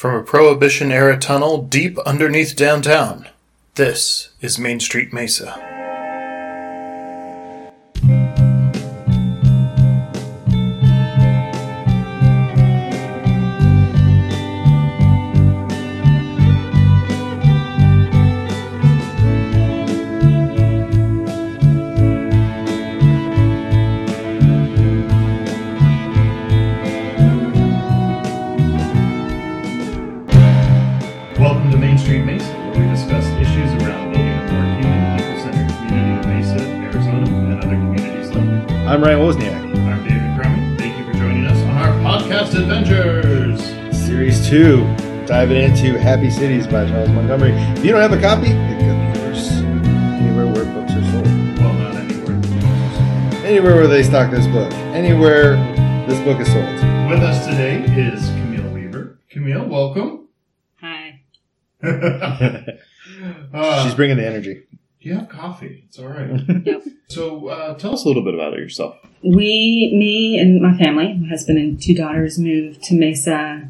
From a Prohibition era tunnel deep underneath downtown, this is Main Street Mesa. I'm Ryan Wozniak. I'm David Crumming. Thank you for joining us on our podcast adventures. Series 2, diving into Happy Cities by Charles Montgomery. If you don't have a copy, pick up yours anywhere where books are sold. Well, not anywhere. Anywhere where they stock this book. Anywhere this book is sold. With us today is Camille Weaver. Camille, welcome. Hi. uh, She's bringing the energy. You have coffee. It's all right. Yep. So, uh, tell us a little bit about it yourself. We, me and my family, my husband and two daughters, moved to Mesa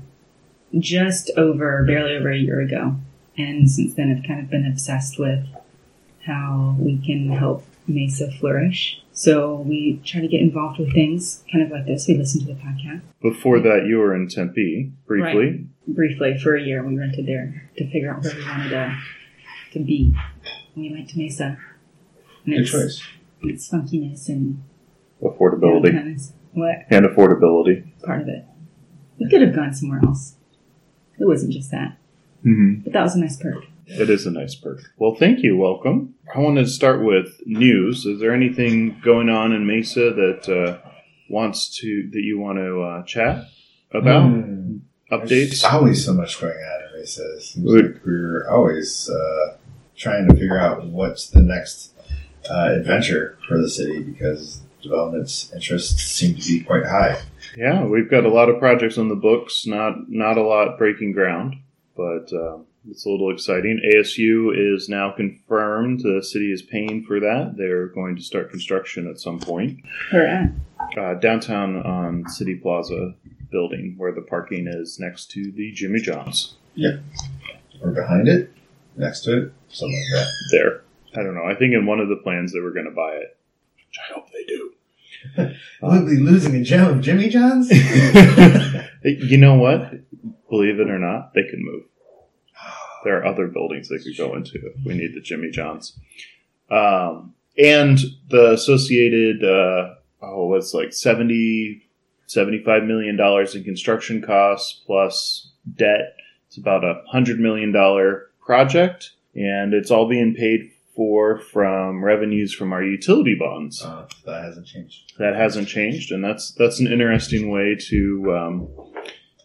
just over, barely over a year ago. And since then, I've kind of been obsessed with how we can help Mesa flourish. So we try to get involved with things kind of like this. We listen to the podcast Before that, you were in Tempe briefly. briefly for a year. We rented there to figure out where we wanted to, to be. And we went to Mesa. And Good it's, choice. it's funkiness and Affordability downtownness. What? and affordability. part of it. We could have gone somewhere else. It wasn't just that, Mm-hmm. but that was a nice perk. It is a nice perk. Well, thank you. Welcome. I wanted to start with news. Is there anything going on in Mesa that uh, wants to that you want to uh, chat about? Hmm. Updates. There's always so much going on in Mesa. It seems Would- like we're always uh, trying to figure out what's the next uh, adventure for the city because development's interests seem to be quite high. Yeah, we've got a lot of projects on the books. Not not a lot breaking ground, but uh, it's a little exciting. ASU is now confirmed. The city is paying for that. They're going to start construction at some point. Where at? uh, downtown on City Plaza building where the parking is next to the Jimmy John's. Yeah, or behind it, next to it, something like that. There. I don't know. I think in one of the plans they were going to buy it, which I hope they do. We'll be losing a gem of Jimmy John's. you know what? Believe it or not, they can move. There are other buildings they could go into if we need the Jimmy John's. Um, and the associated, uh, oh, it's like 70, 75 million dollars in construction costs plus debt. It's about a hundred million dollar project, and it's all being paid for from revenues from our utility bonds Uh, that hasn't changed. that hasn't changed, and that's that's an interesting way to um,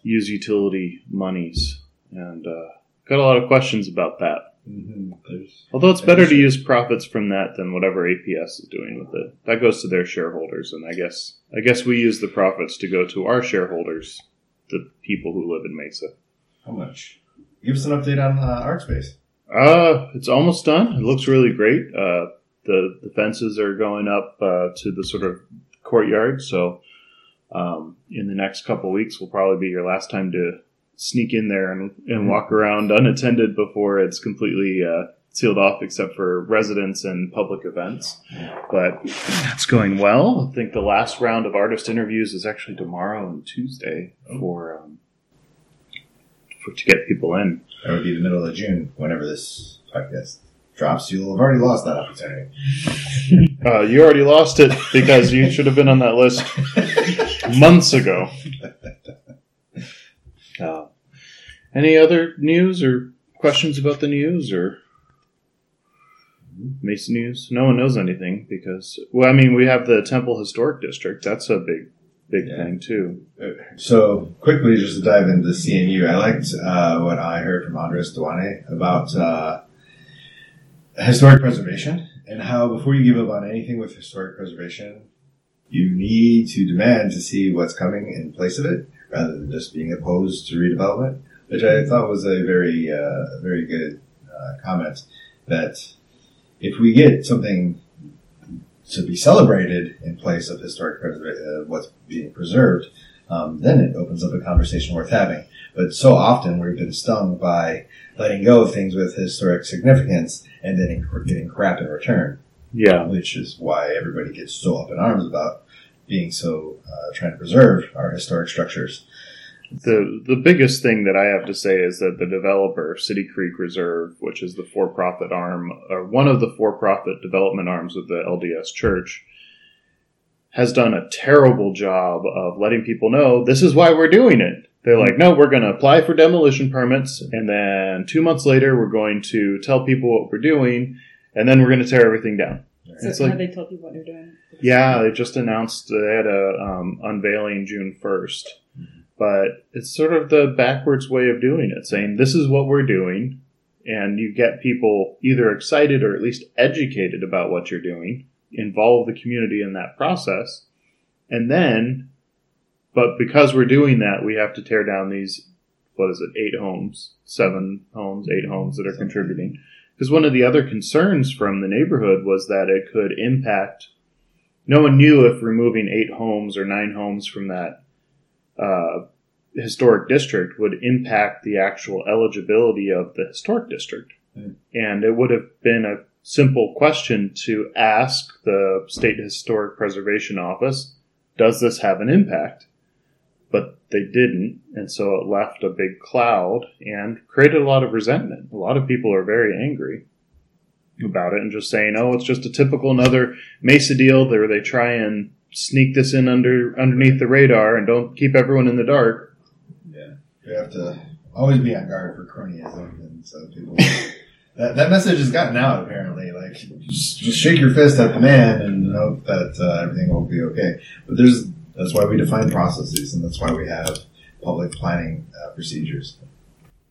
use utility monies. And uh, got a lot of questions about that. Mm-hmm. Although it's better to use profits from that than whatever APS is doing with it. That goes to their shareholders, and I guess I guess we use the profits to go to our shareholders, the people who live in Mesa. how much? Give us an update on uh, Art Space. Uh, it's almost done. It looks really great. Uh, the the fences are going up uh, to the sort of courtyard, so um, in the next couple weeks will probably be your last time to sneak in there and, and walk around unattended before it's completely uh, sealed off, except for residents and public events. But that's going well. I think the last round of artist interviews is actually tomorrow and Tuesday for um, for to get people in. That would be the middle of June, whenever this podcast drops. You'll have already lost that opportunity. Uh, you already lost it because you should have been on that list months ago. Uh, any other news or questions about the news or Mason news? No one knows anything because, well, I mean, we have the Temple Historic District. That's a big, big Yeah. thing too. So quickly, just to dive into CNU, I liked uh, what I heard from Andres Duany about uh, historic preservation and how before you give up on anything with historic preservation, you need to demand to see what's coming in place of it rather than just being opposed to redevelopment, which I thought was a very, uh, very good uh, comment. That if we get something to be celebrated in place of historic uh, what's being preserved, um, then it opens up a conversation worth having. But so often we've been stung by letting go of things with historic significance and then getting crap in return, Yeah. which is why everybody gets so up in arms about being so uh, trying to preserve our historic structures. The the biggest thing that I have to say is that the developer, City Creek Reserve, which is the for profit arm or one of the for profit development arms of the LDS Church, has done a terrible job of letting people know this is why we're doing it. They're like, no, we're going to apply for demolition permits, and then two months later, we're going to tell people what we're doing, and then we're going to tear everything down. So It's like- they told you what they're doing? Yeah, they just announced they had a um, unveiling June 1st but it's sort of the backwards way of doing it, saying this is what we're doing, and you get people either excited or at least educated about what you're doing, involve the community in that process, and then, but because we're doing that, we have to tear down these, what is it, eight homes, seven homes, eight homes that are contributing. Because one of the other concerns from the neighborhood was that it could impact. No one knew if removing eight homes or nine homes from that uh, historic district would impact the actual eligibility of the historic district. Mm. And it would have been a simple question to ask the State Historic Preservation Office Does this have an impact? But they didn't, and so it left a big cloud and created a lot of resentment. A lot of people are very angry about it and just saying, "Oh, it's just a typical another Mesa deal where they try and sneak this in under underneath the radar and don't keep everyone in the dark." We have to always be on guard for cronyism, and so people. that, that message has gotten out apparently. Like, just, just shake your fist at the man and hope that uh, everything will be okay. But there's that's why we define processes, and that's why we have public planning uh, procedures.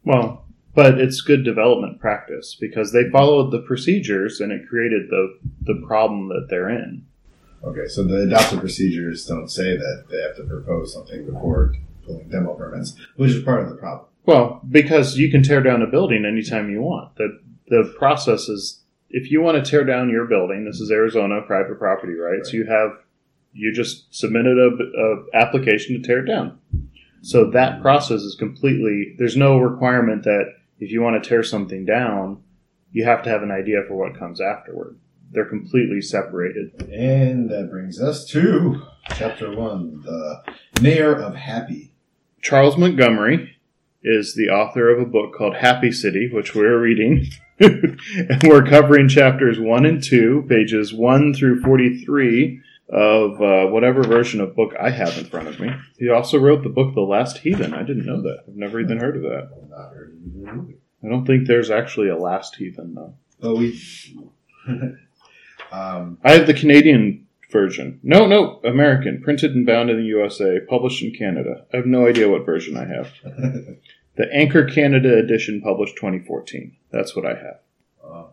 Well, but it's good development practice because they followed the procedures and it created the the problem that they're in. Okay, so the adopted procedures don't say that they have to propose something before pulling demo permits, which is part of the problem. Well, because you can tear down a building anytime you want. The the process is if you want to tear down your building, this is Arizona private property rights. Right. You have you just submitted a, a application to tear it down. So that process is completely. There's no requirement that if you want to tear something down, you have to have an idea for what comes afterward. They're completely separated. And that brings us to chapter one: the mayor of Happy. Charles Montgomery is the author of a book called Happy City, which we're reading. and we're covering chapters 1 and 2, pages 1 through 43 of uh, whatever version of book I have in front of me. He also wrote the book The Last Heathen. I didn't know that. I've never even heard of that. Not heard of it. I don't think there's actually a Last Heathen, though. But we. Um, I have the Canadian version. No, no, American. Printed and bound in the USA, published in Canada. I have no idea what version I have. The Anchor Canada edition, published 2014. That's what I have. uh,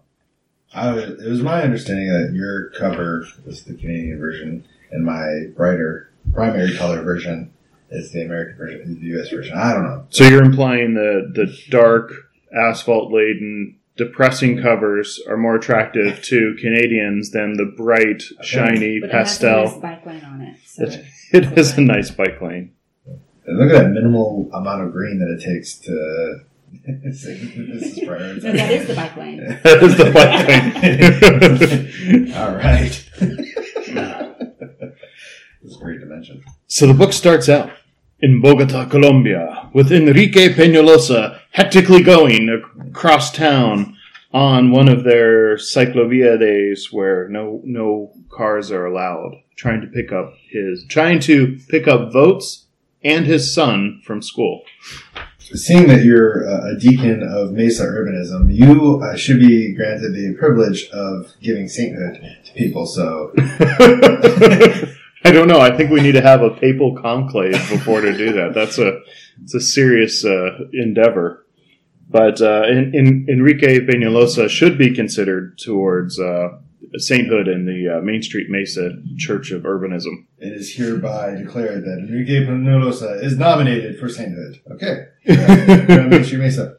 I was, it was my understanding that your cover was the Canadian version, and my brighter primary color version is the American version, the U.S. version. I don't know. So you're implying the the dark, asphalt laden, depressing covers are more attractive to Canadians than the bright, shiny But it has a nice bike lane on it. So It, it is a nice bike lane. And look at that minimal amount of green that it takes to. say this is prioritized. no, that is the bike lane. That is the bike lane. All right. It's a great dimension. So the book starts out in Bogota, Colombia, with Enrique Peñalosa hectically going across town on one of their cyclovia days where no no cars are allowed, trying to pick up his trying to pick up votes and his son from school. Seeing that you're a deacon of Mesa urbanism, you uh, should be granted the privilege of giving sainthood to people. So, I don't know. I think we need to have a papal conclave before to do that. That's a it's a serious uh, endeavor. But uh, in, in, Enrique Peñalosa should be considered towards uh, sainthood in the uh, Main Street Mesa Church of Urbanism. it is hereby declared that Enrique Peñalosa is nominated for sainthood. Okay, We're Main Street Mesa.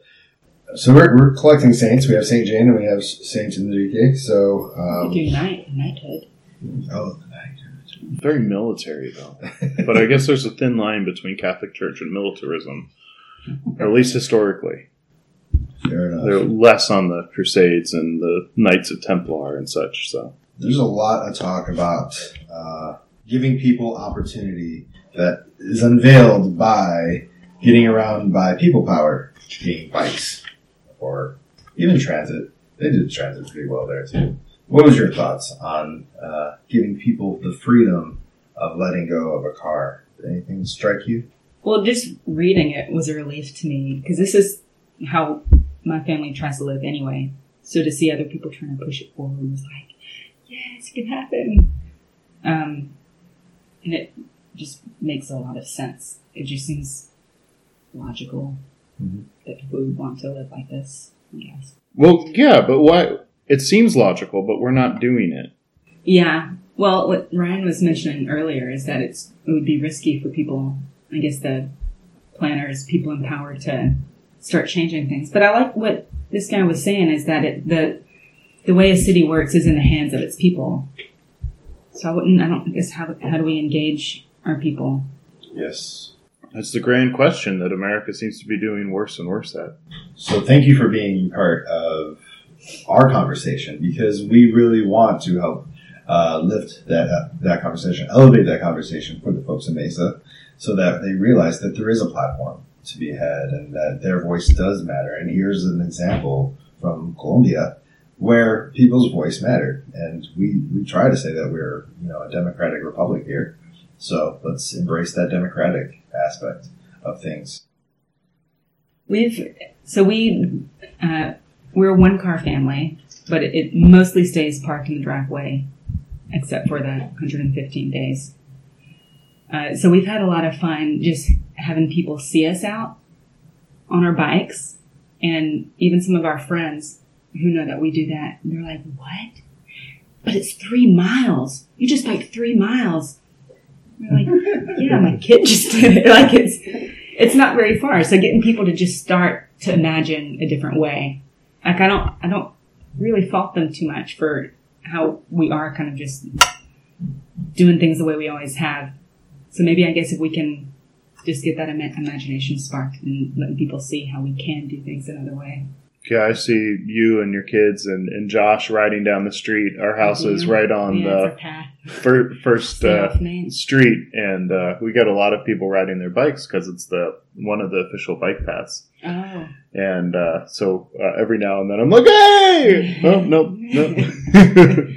So we're, we're collecting saints. We have Saint Jane and we have Saint Enrique. So, um, We do knight, knighthood. oh, Very military though. But I guess there's a thin line between Catholic Church and militarism. or at least historically. Fair enough. They're less on the Crusades and the Knights of Templar and such. So There's a lot of talk about uh, giving people opportunity that is unveiled by getting around by people power, being bikes or even transit. They did transit pretty well there too. What was your thoughts on uh, giving people the freedom of letting go of a car? Did anything strike you? Well, just reading it was a relief to me because this is how my family tries to live anyway. So to see other people trying to push it forward was like, yes, it can happen. Um, and it just makes a lot of sense. It just seems logical Mhm. that people would want to live like this. I guess. well, yeah, but why? It seems logical, but we're not doing it. Yeah. Well, what Ryan was mentioning earlier is that it's it would be risky for people. I guess the planners, people in power, to start changing things. But I like what this guy was saying is that it, the the way a city works is in the hands of its people. So I wouldn't. I don't I guess how how do we engage our people? Yes. That's the grand question that America seems to be doing worse and worse at. So thank you for being part of our conversation because we really want to help uh, lift that uh, that conversation, elevate that conversation for the folks in Mesa, so that they realize that there is a platform to be had and that their voice does matter. And here's an example from Colombia where people's voice mattered, and we we try to say that we're you know a democratic republic here. So let's embrace that democratic aspect of things. We've so we uh, we're a one car family, but it, it mostly stays parked in the driveway, except for the 115 days. Uh, so we've had a lot of fun just having people see us out on our bikes, and even some of our friends who know that we do that, they're like, "What? But it's three miles. You just biked three miles." Like, "Yeah, my kid just did it. Like it's." it's not very far. So getting people to just start to imagine a different way. Like I don't, I don't really fault them too much for how we are kind of just doing things the way we always have. So maybe I guess if we can just get that ima- imagination sparked and letting people see how we can do things another way. Yeah, I see you and your kids and, and Josh riding down the street. Our house is right on yeah, the fir- first uh, street, and uh, we get a lot of people riding their bikes because it's the one of the official bike paths. Oh, And uh, so uh, every now and then I'm like, "Hey, oh, no, no."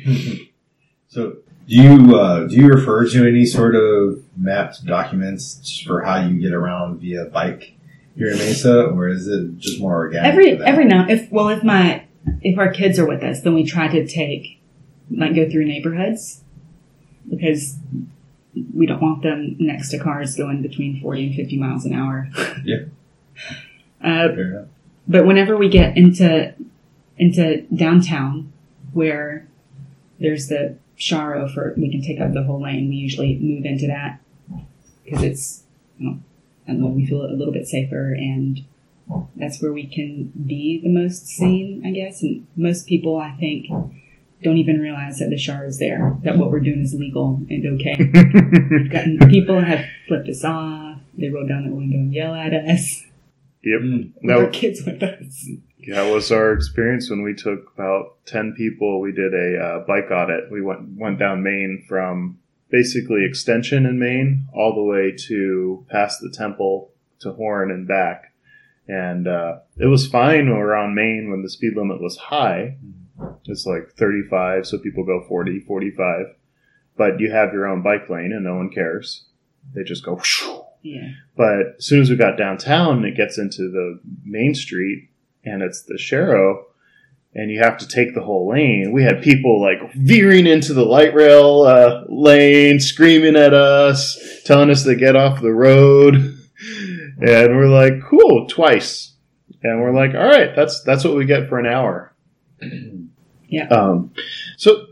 So, do you uh, do you refer to any sort of mapped documents for how you get around via bike here in Mesa, or is it just more organic? every every now if well if my if our kids are with us, then we try to take like go through neighborhoods because we don't want them next to cars going between forty and fifty miles an hour. Yeah. Uh, but whenever we get into into downtown, where there's the sharrow for we can take up the whole lane, we usually move into that because it's you know, I don't know we feel a little bit safer and that's where we can be the most sane, I guess. And most people, I think, don't even realize that the sharrow is there, that what we're doing is legal and okay. We've gotten people have flipped us off. They roll down their window and yell at us. Yep. Mm. No, kids with us. that was our experience when we took about ten people. We did a uh, bike audit. We went went down Main from basically extension in Main all the way to past the temple to Horne and back. And uh, it was fine when we were on Main when the speed limit was high. It's like 35, so people go 40, 45. But you have your own bike lane and no one cares. They just go. Whoosh. Yeah. But as soon as we got downtown, it gets into the main street and it's the sharrow, and you have to take the whole lane. We had people like veering into the light rail uh, lane, screaming at us, telling us to get off the road. And we're like, cool, twice. And we're like, all right, that's that's what we get for an hour. Yeah. Um, so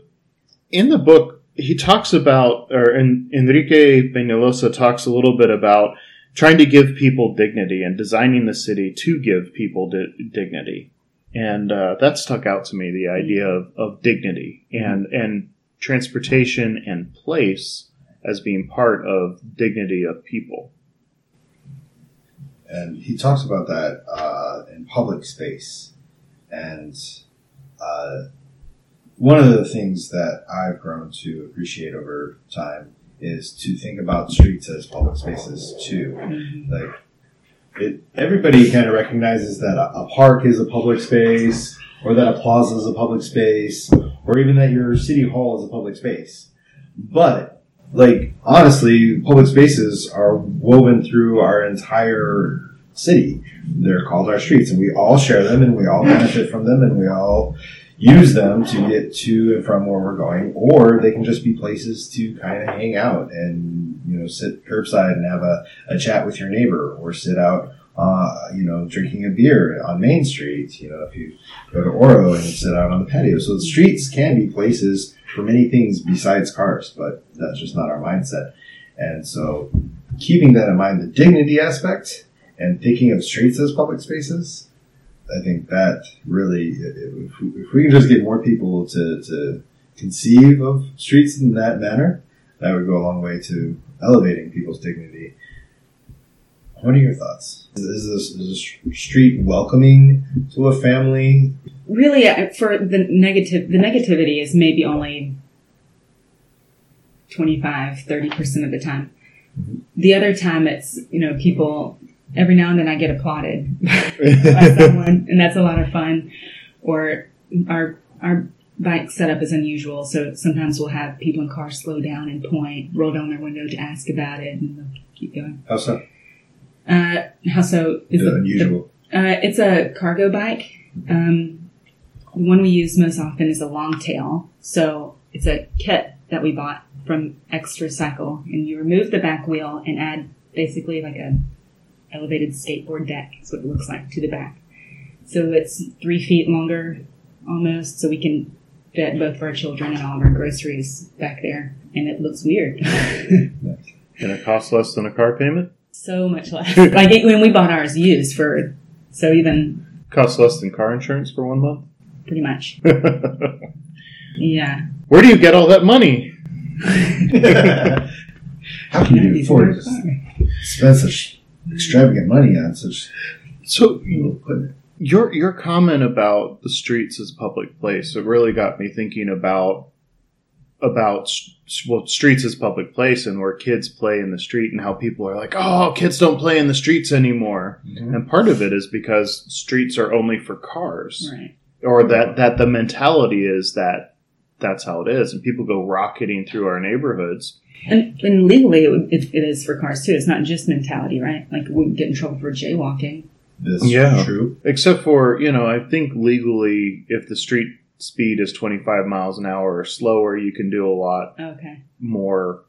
in the book, he talks about, or en- Enrique Peñalosa talks a little bit about trying to give people dignity and designing the city to give people di- dignity. And uh, that stuck out to me, the idea of, of dignity and, and transportation and place as being part of dignity of people. and he talks about that uh, in public space. And uh, one of the things that I've grown to appreciate over time is to think about streets as public spaces too. Like, it, everybody kind of recognizes that a, a park is a public space, or that a plaza is a public space, or even that your city hall is a public space. But, like, honestly, public spaces are woven through our entire city. They're called our streets, and we all share them, and we all benefit from them, and we all use them to get to and from where we're going, or they can just be places to kind of hang out and, you know, sit curbside and have a, a chat with your neighbor, or sit out, uh, you know, drinking a beer on Main Street, you know, if you go to Oro and sit out on the patio. So the streets can be places for many things besides cars, but that's just not our mindset. And so keeping that in mind, the dignity aspect and thinking of streets as public spaces, I think that really, if we, if we can just get more people to, to conceive of streets in that manner, that would go a long way to elevating people's dignity. What are your thoughts? Is this is this street welcoming to a family? really uh, for the negative the negativity is maybe only 25 30% of the time Mhm. the other time it's you know people every now and then i get applauded by someone and that's a lot of fun or our our bike setup is unusual so sometimes we'll have people in cars slow down and point roll down their window to ask about it and keep going How so? uh how so is The the- unusual. uh, it's a cargo bike. Um, the one we use most often is a long tail. So it's a kit that we bought from Xtracycle, and you remove the back wheel and add basically like a elevated skateboard deck. Is what it looks like to the back. So it's three feet longer almost, so we can fit both of our children and all of our groceries back there, and it looks weird. And it costs less than a car payment? so much less. like it, when we bought ours used for, so even Costs less than car insurance for one month? pretty much, yeah. Where do you get all that money? How can you afford to spend such extravagant money on such So little equipment? your your comment about the streets as a public place it really got me thinking about about well streets as public place and where kids play in the street and how people are like oh kids don't play in the streets anymore mm-hmm. and part of it is because streets are only for cars Right. or that that the mentality is that that's how it is and people go rocketing through our neighborhoods And, and legally, it, would- it, it is for cars too. It's not just mentality, right? Like we get in trouble for jaywalking. This Yeah. true. except for you know i think legally if the street speed is 25 miles an hour or slower you can do a lot Okay. more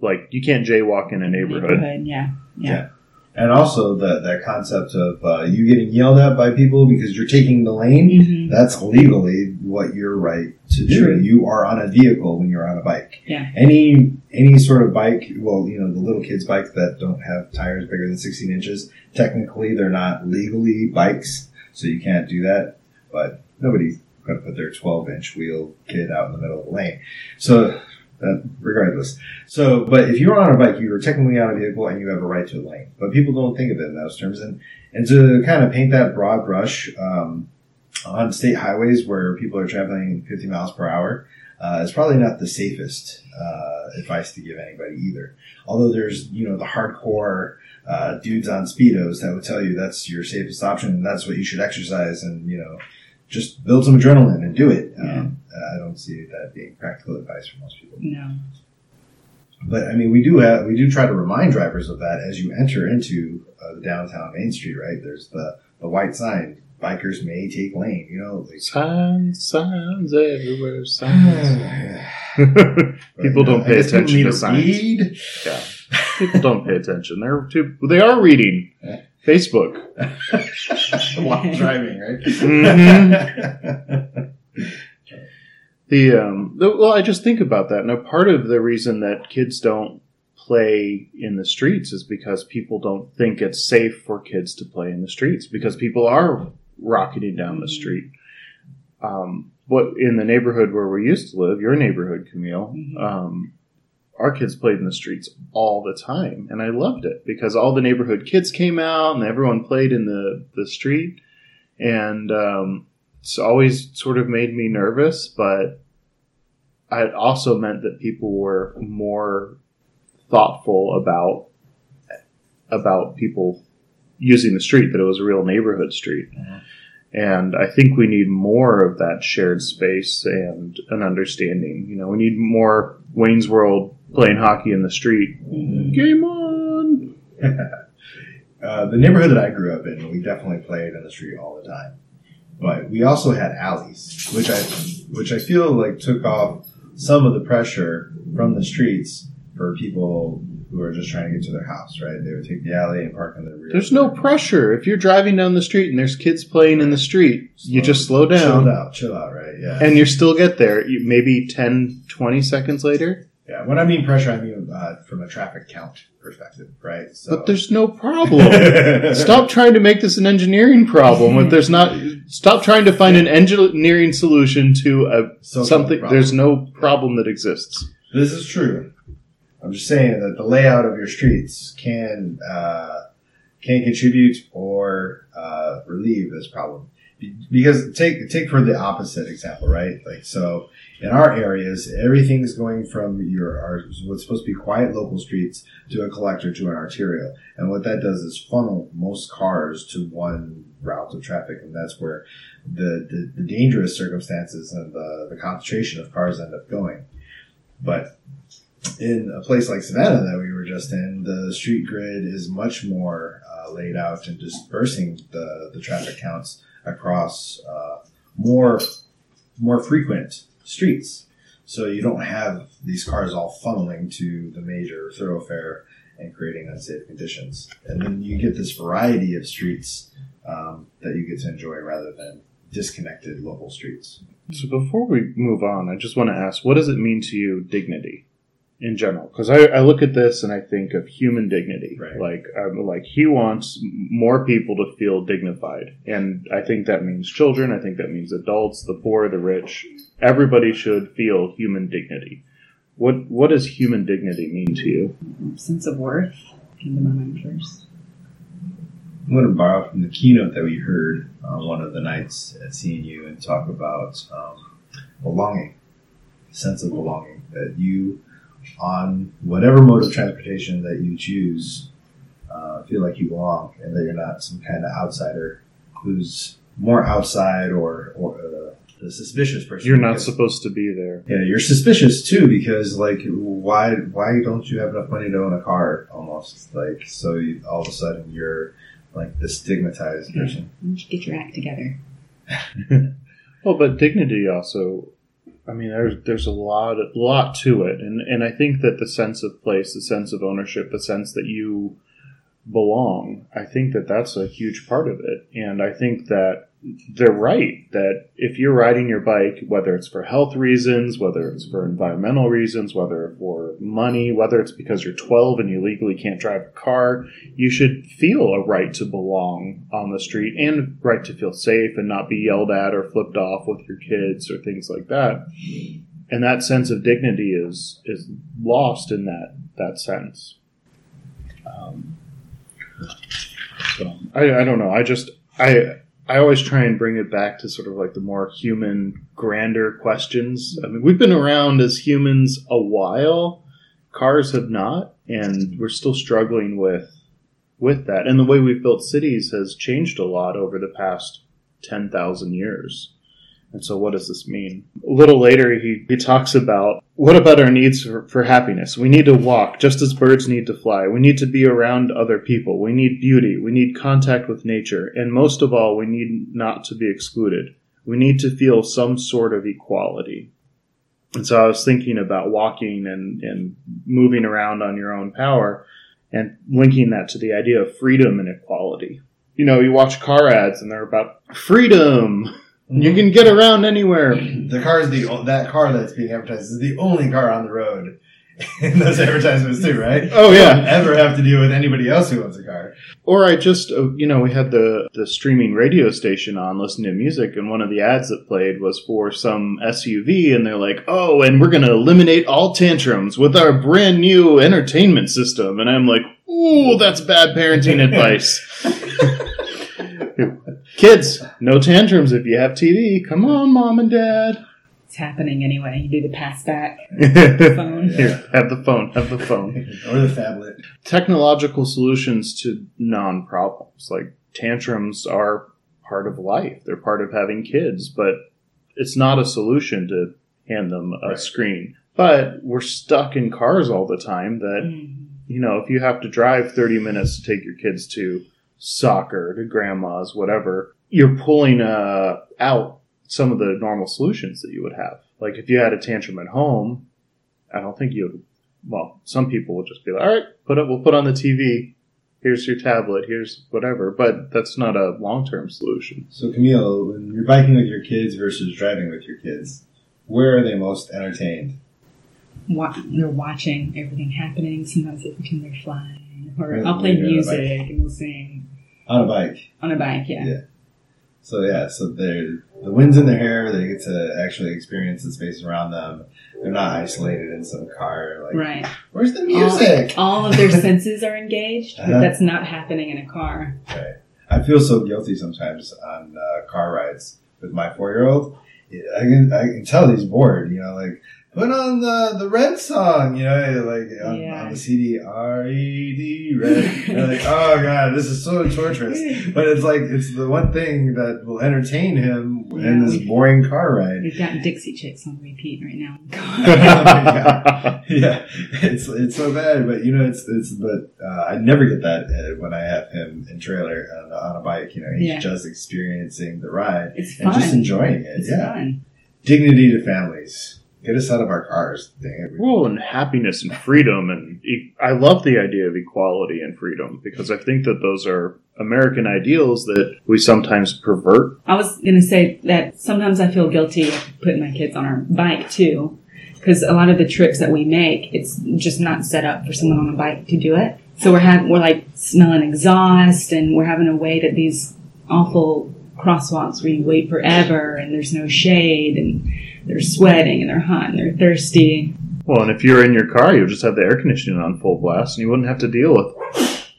like you can't jaywalk in a neighborhood Yeah. Yeah. And also that that concept of uh, you getting yelled at by people because you're taking the lane. hmm That's legally what you're right to do. True. You are on a vehicle when you're on a bike. Yeah. Any any sort of bike, well, you know, the little kids' bikes that don't have tires bigger than 16 inches, technically they're not legally bikes, so you can't do that. But nobody's going to put their 12 inch wheel kid out in the middle of the lane. So, uh, regardless. So, but if you're on a bike, you are technically on a vehicle and you have a right to a lane. But people don't think of it in those terms. And, and to kind of paint that broad brush, um, on state highways where people are traveling 50 miles per hour, uh, is probably not the safest uh, advice to give anybody either. Although there's, you know, the hardcore uh, dudes on speedos that would tell you that's your safest option and that's what you should exercise and you know just build some adrenaline and do it. Um, I don't see that being practical advice for most people. No. But I mean, we do have we do try to remind drivers of that as you enter into uh, the downtown Main Street. Right there's the the white sign: bikers may take lane. You know, like, signs signs everywhere signs people don't pay attention to to signs read. yeah people don't pay attention they're too they are reading facebook while driving, right? Mhm. The um, the, well, I just think about that. Now, part of the reason that kids don't play in the streets is because people don't think it's safe for kids to play in the streets because people are rocketing down the street. Um, what in the neighborhood where we used to live, your neighborhood, Camille, Mhm. um, our kids played in the streets all the time, and I loved it because all the neighborhood kids came out and everyone played in the the street, and um, it's always sort of made me nervous, but it also meant that people were more thoughtful about about people using the street that it was a real neighborhood street. Mhm. And I think we need more of that shared space and an understanding. You know, we need more Wayne's World playing hockey in the street. Game on! Uh, the neighborhood that I grew up in, we definitely played in the street all the time. But we also had alleys, which I which I feel like took off some of the pressure from the streets for people who are just trying to get to their house. Right? They would take the alley and park in the rear. There's no pressure. If you're driving down the street and there's kids playing in the street, you just slow down. chill out, chill out. Right? Yeah. And you still get there. You, maybe 10, 20 seconds later. yeah. When I mean pressure, I mean uh, from a traffic count perspective. Right? So. But there's no problem. Stop trying to make this an engineering problem. If there's not, stop trying to find an engineering solution to a So something. problem. There's no problem that exists. This is true. I'm just saying that the layout of your streets can uh, can contribute or uh, relieve this problem. Because take take for the opposite example, right? Like so, in our areas, everything's going from your our, what's supposed to be quiet local streets to a collector to an arterial, and what that does is funnel most cars to one route of traffic, and that's where the the, the dangerous circumstances and the, the concentration of cars end up going. But in a place like Savannah that we were just in, the street grid is much more uh, laid out and dispersing the, the traffic counts across uh, more more frequent streets. So you don't have these cars all funneling to the major thoroughfare and creating unsafe conditions. And then you get this variety of streets um, that you get to enjoy rather than disconnected local streets. So before we move on, I just want to ask, what does it mean to you, dignity, in general? Because I, I look at this and I think of human dignity. Right. Like, um, like he wants more people to feel dignified, and I think that means children. I think that means adults, the poor, the rich. Everybody should feel human dignity. What What does human dignity mean to you? Sense of worth came to my mind first. I'm going to borrow from the keynote that we heard on one of the nights at CNU and talk about um, belonging, sense of belonging. That you, on whatever mode of transportation that you choose, uh, feel like you belong, and that you're not some kind of outsider who's more outside or or uh, the suspicious person. You're not because- supposed to be there. yeah, you're suspicious too because like why why don't you have enough money to own a car almost like so you, all of a sudden you're like the stigmatized Yeah. person. Why don't you get your act together? Well, but dignity also. I mean, there's there's a lot lot to it, and and I think that the sense of place, the sense of ownership, the sense that you belong, I think that that's a huge part of it, and I think that they're right that if you're riding your bike, whether it's for health reasons, whether it's for environmental reasons, whether for money, whether it's because you're 12 and you legally can't drive a car, you should feel a right to belong on the street and right to feel safe and not be yelled at or flipped off with your kids or things like that. And that sense of dignity is is lost in that that sense. Um, so I, I don't know. I just I I always try and bring it back to sort of like the more human, grander questions. I mean, we've been around as humans a while. Cars have not, and we're still struggling with with that. And the way we've built cities has changed a lot over the past ten thousand years. And so, what does this mean? A little later, he, he talks about what about our needs for, for happiness? We need to walk just as birds need to fly. We need to be around other people. We need beauty. We need contact with nature. And most of all, we need not to be excluded. We need to feel some sort of equality. And so I was thinking about walking and, and moving around on your own power and linking that to the idea of freedom and equality. You know, you watch car ads and they're about freedom. You can get around anywhere. The car is the that car that's being advertised is the only car on the road, in those advertisements too, right? Oh, yeah. You don't ever have to deal with anybody else who owns a car. Or I just, uh, you know, we had the, the streaming radio station on listening to music, and one of the ads that played was for some SUV, and they're like, oh, and we're going to eliminate all tantrums with our brand new entertainment system. And I'm like, ooh, that's bad parenting advice. Kids, no tantrums if you have TV. Come on, mom and dad. It's happening anyway. You do the pass back phone. Here, have the phone, have the phone. or the phablet. technological solutions to non problems. Like tantrums are part of life, they're part of having kids, but it's not a solution to hand them a Right. screen. But we're stuck in cars all the time that, Mm. you know, if you have to drive 30 minutes to take your kids to soccer, to grandma's, whatever, you're pulling uh, out some of the normal solutions that you would have. Like if you had a tantrum at home, I don't think you would well, some people will just be like, all right, put it, we'll put on the TV. Here's your tablet. Here's whatever. But that's not a long term solution. So Camille, when you're biking with your kids versus driving with your kids, where are they most entertained? Wa- they're watching everything happening. Sometimes they pretend they're flying. Or Right, I'll play music and we'll sing On a bike. on a bike. Yeah. Yeah. So yeah, so they're the wind's in their hair. They get to actually experience the space around them. They're not isolated in some car. Like, Right. where's the music? All, all of their senses are engaged, but Uh-huh. that's not happening in a car. Right. I feel so guilty sometimes on uh, car rides with my four year old. I can I can tell he's bored. You know, like put on the the red song. You know, like on, Yeah. on the CD R E D red. You're like, oh god, this is so torturous. But it's like it's the one thing that will entertain him in this boring car ride. We've got Dixie Chicks on repeat right now. yeah, it's it's so bad, but you know, it's it's but uh, I never get that uh, when I have him in trailer on, on a bike. You know, he's Yeah. just experiencing the ride It's and fun. just enjoying it. It's yeah, fun. dignity to families. Get us out of our cars. Dang it. well, and happiness and freedom. And e- I love the idea of equality and freedom because I think that those are American ideals that we sometimes pervert. I was going to say that sometimes I feel guilty putting my kids on our bike too, because a lot of the trips that we make, it's just not set up for someone on a bike to do it. So we're having, we're like smelling exhaust and we're having to wait at these awful crosswalks where you wait forever and there's no shade and they're sweating and they're hot and they're thirsty. Well, and if you're in your car, you'll just have the air conditioning on full blast and you wouldn't have to deal with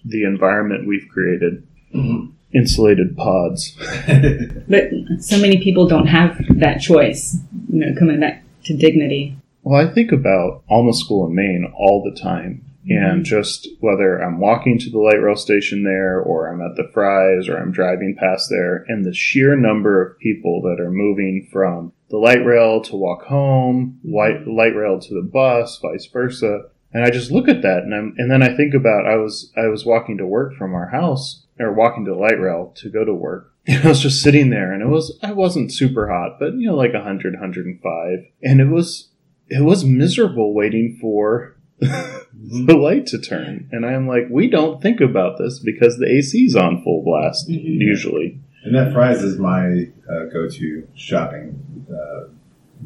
the environment we've created. Mhm. Insulated pods. But so many people don't have that choice, you know, coming back to dignity. Well, I think about Alma School in Main all the time. And mm-hmm. just whether I'm walking to the light rail station there, or I'm at the Fry's, or I'm driving past there, and the sheer number of people that are moving from the light rail to walk home, light, light rail to the bus, vice versa. And I just look at that, and I'm, and then I think about I was I was walking to work from our house, or walking to the light rail to go to work. And I was just sitting there, and it was I wasn't super hot, but you know like 100, 105, and it was it was miserable waiting for the light to turn. And I'm like, we don't think about this because the AC's on full blast Mhm. usually. And that Fry's is my uh, go-to shopping uh,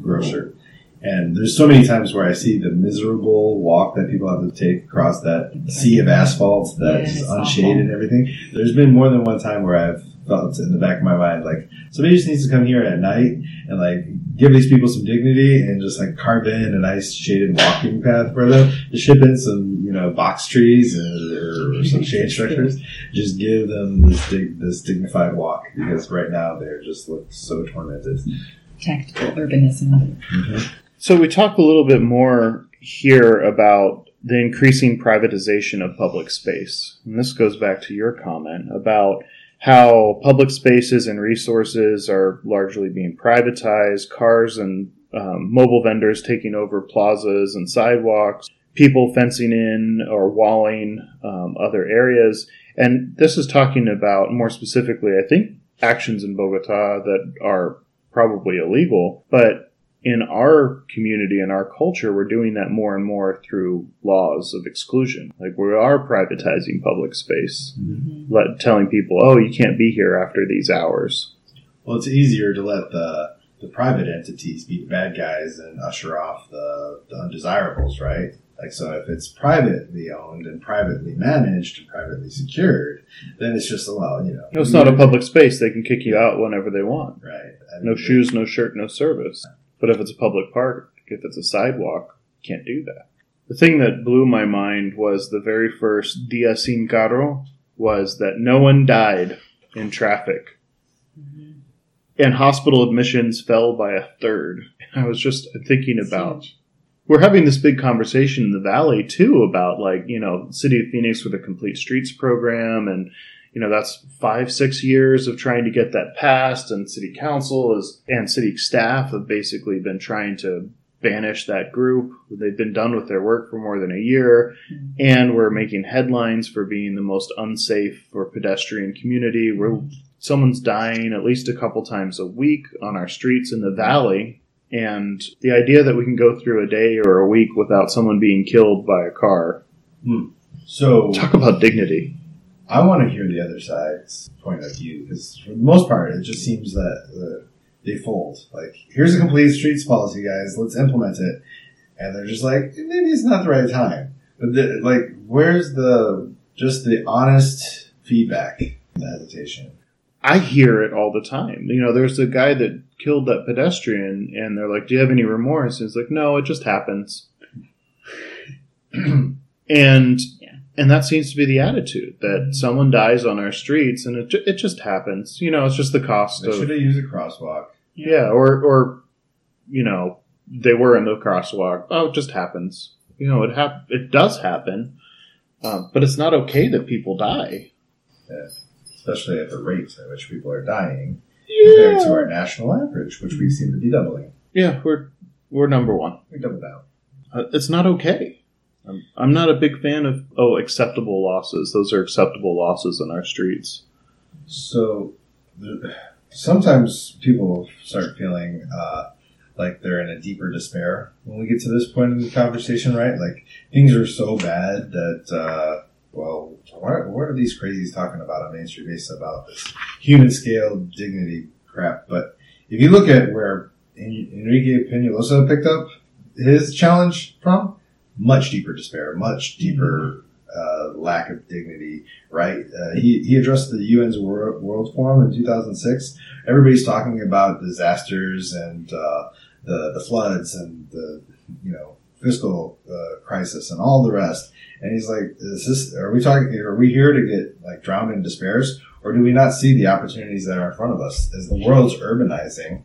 grocer. And there's so many times where I see the miserable walk that people have to take across that sea of asphalt that's Yeah, unshaded awful. and everything. There's been more than one time where I've felt in the back of my mind like somebody just needs to come here at night and like give these people some dignity and just like carve in a nice shaded walking path for them. Just ship in some you know box trees or, or some shade structures just give them this dig, this dignified walk because right now they're just look so tormented. Tactical urbanism. Mm-hmm. So we talk a little bit more here about the increasing privatization of public space. And this goes back to your comment about how public spaces and resources are largely being privatized, cars and um, mobile vendors taking over plazas and sidewalks, people fencing in or walling um, other areas. And this is talking about more specifically, I think, actions in Bogota that are probably illegal, but in our community and our culture, we're doing that more and more through laws of exclusion. Like we are privatizing public space, mm-hmm. let, telling people, "Oh, you can't be here after these hours." Well, it's easier to let the the private entities be the bad guys and usher off the, the undesirables, right? Like, so if it's privately owned and privately managed and privately secured, then it's just, a well, you know. No, it's not a public space. They can kick you out whenever they want. Right. I No shoes, no shirt, no service. But if it's a public park, if it's a sidewalk, you can't do that. The thing that blew my mind was the very first Dia Sin Carro was that no one died in traffic. Mm-hmm. And hospital admissions fell by a third. I was just thinking about we're having this big conversation in the valley too about like you know city of phoenix with a complete streets program and you know that's five six years of trying to get that passed and city council is and city staff have basically been trying to banish that group. They've been done with their work for more than a year mm-hmm. and we're making headlines for being the most unsafe for pedestrian community. Where someone's dying at least a couple times a week on our streets in the valley and the idea that we can go through a day or a week without someone being killed by a car. Hmm. So talk about dignity I want to hear the other side's point of view because for the most part, it just seems that uh, they fold. Like, here's a complete streets policy, guys. Let's implement it, and they're just like, maybe it's not the right time. But the, like, where's the just the honest feedback, the hesitation? i hear it all the time you know there's a guy that killed that pedestrian and they're like do you have any remorse and he's like no it just happens and. And that seems to be the attitude that someone dies on our streets and it, it just happens you know it's just the cost They of should have used a crosswalk. Yeah, or or you know they were in the crosswalk. Oh, it just happens. You know, it hap- It does happen, um, but it's not okay that people die. especially at the rate at which people are dying compared to our national average, which we seem to be doubling. yeah, we're we're number one. We doubled out. Uh, it's not okay. I'm, I'm not a big fan of oh acceptable losses. Those are acceptable losses in our streets. So sometimes people start feeling uh, like they're in a deeper despair when we get to this point in the conversation, right? Like things are so bad that, uh, well, what, what are these crazies talking about on Main Street about this human scale dignity crap? But if you look at where Enrique Peñalosa picked up his challenge from, much deeper despair, much deeper uh, lack of dignity, right? Uh, he, he addressed the UN's World, World Forum in 2006. Everybody's talking about disasters and uh, the, the floods and the, you know, fiscal uh, crisis and all the rest. And he's like, is this, are we talking, are we here to get like drowned in despairs? Or do we not see the opportunities that are in front of us? As the world's urbanizing,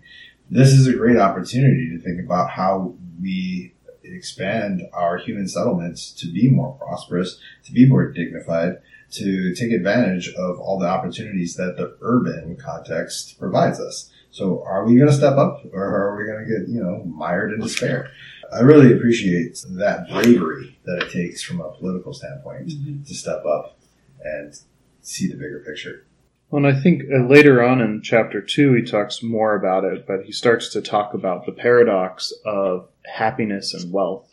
this is a great opportunity to think about how we expand our human settlements to be more prosperous, to be more dignified, to take advantage of all the opportunities that the urban context provides us. So are we going to step up or are we going to get, you know, mired in despair? I really appreciate that bravery that it takes from a political standpoint to step up and see the bigger picture. Well, and I think uh, later on in chapter two, he talks more about it, but he starts to talk about the paradox of happiness and wealth,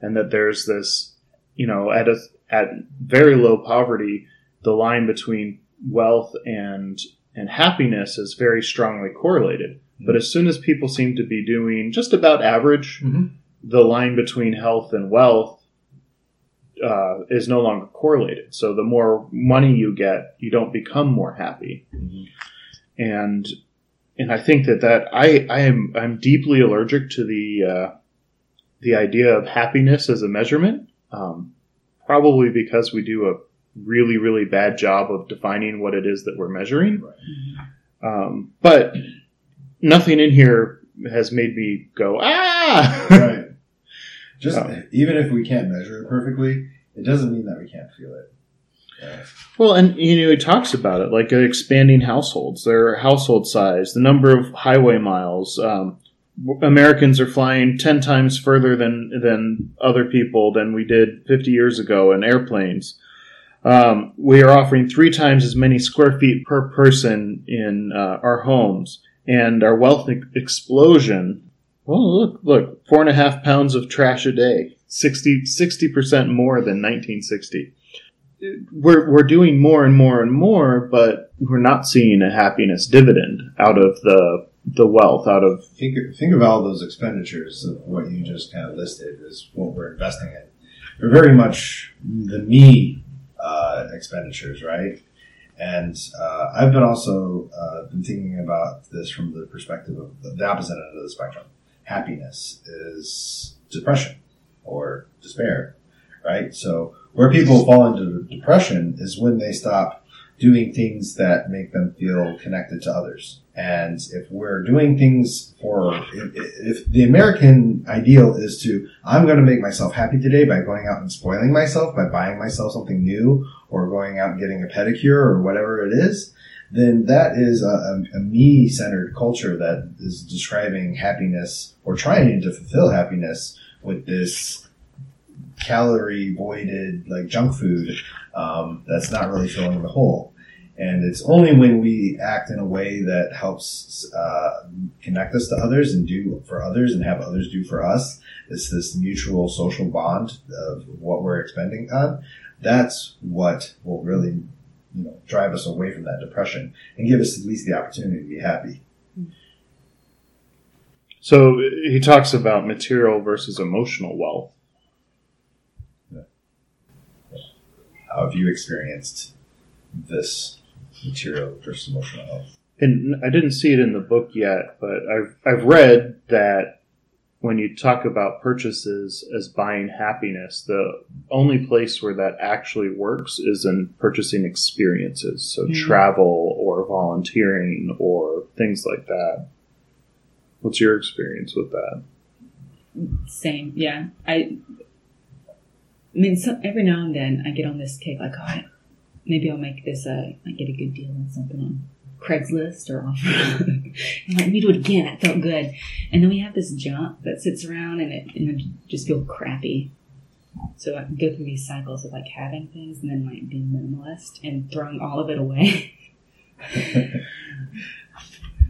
and that there's this, you know, at a at very low poverty, the line between wealth and and happiness is very strongly correlated. But as soon as people seem to be doing just about average, Mhm. the line between health and wealth uh, is no longer correlated. So the more money you get, you don't become more happy. Mhm. And and I think that that I I am I'm deeply allergic to the uh, the idea of happiness as a measurement. Um, probably because we do a really really bad job of defining what it is that we're measuring. Um, but nothing in here has made me go ah. right. Just Oh. even if we can't measure it perfectly, it doesn't mean that we can't feel it. Yeah. Well, and you know, he talks about it like expanding households, their household size, the number of highway miles. Um, Americans are flying ten times further than than other people than we did fifty years ago in airplanes. Um, we are offering three times as many square feet per person in uh, our homes, and our wealth explosion. Well, look, look, four and a half pounds of trash a day, 60 percent more than 1960 we're we're doing more and more and more, but we're not seeing a happiness dividend out of the the wealth out of Think think of all those expenditures of what you just kind of listed is what we're investing in. they're very much the me uh, expenditures, right? And uh, I've been also uh, been thinking about this from the perspective of the opposite end of the spectrum. Happiness is depression or despair, right? So where people fall into depression is when they stop doing things that make them feel connected to others. And if we're doing things for, if, if the American ideal is to, I'm going to make myself happy today by going out and spoiling myself, by buying myself something new, or going out and getting a pedicure, or whatever it is, then that is a, a, me centered culture that is describing happiness or trying to fulfill happiness with this calorie voided like junk food um, that's not really filling the hole. And it's only when we act in a way that helps uh, connect us to others and do for others and have others do for us. It's this mutual social bond of what we're expending on. That's what will really, you know, drive us away from that depression and give us at least the opportunity to be happy. So he talks about material versus emotional wealth. How have you experienced this material versus emotional health? And I didn't see it in the book yet, but I've I've read that when you talk about purchases as buying happiness, the only place where that actually works is in purchasing experiences, so Mhm. travel or volunteering or things like that. What's your experience with that? Same, yeah. I, I mean, so every now and then I get on this kick, like, oh, maybe I'll make this. Uh, I get a good deal on something on Craigslist or off. I'm like, let me do it again. That felt good. And then we have this junk that sits around, and it and I just feel crappy. So I go through these cycles of like having things and then like being minimalist and throwing all of it away.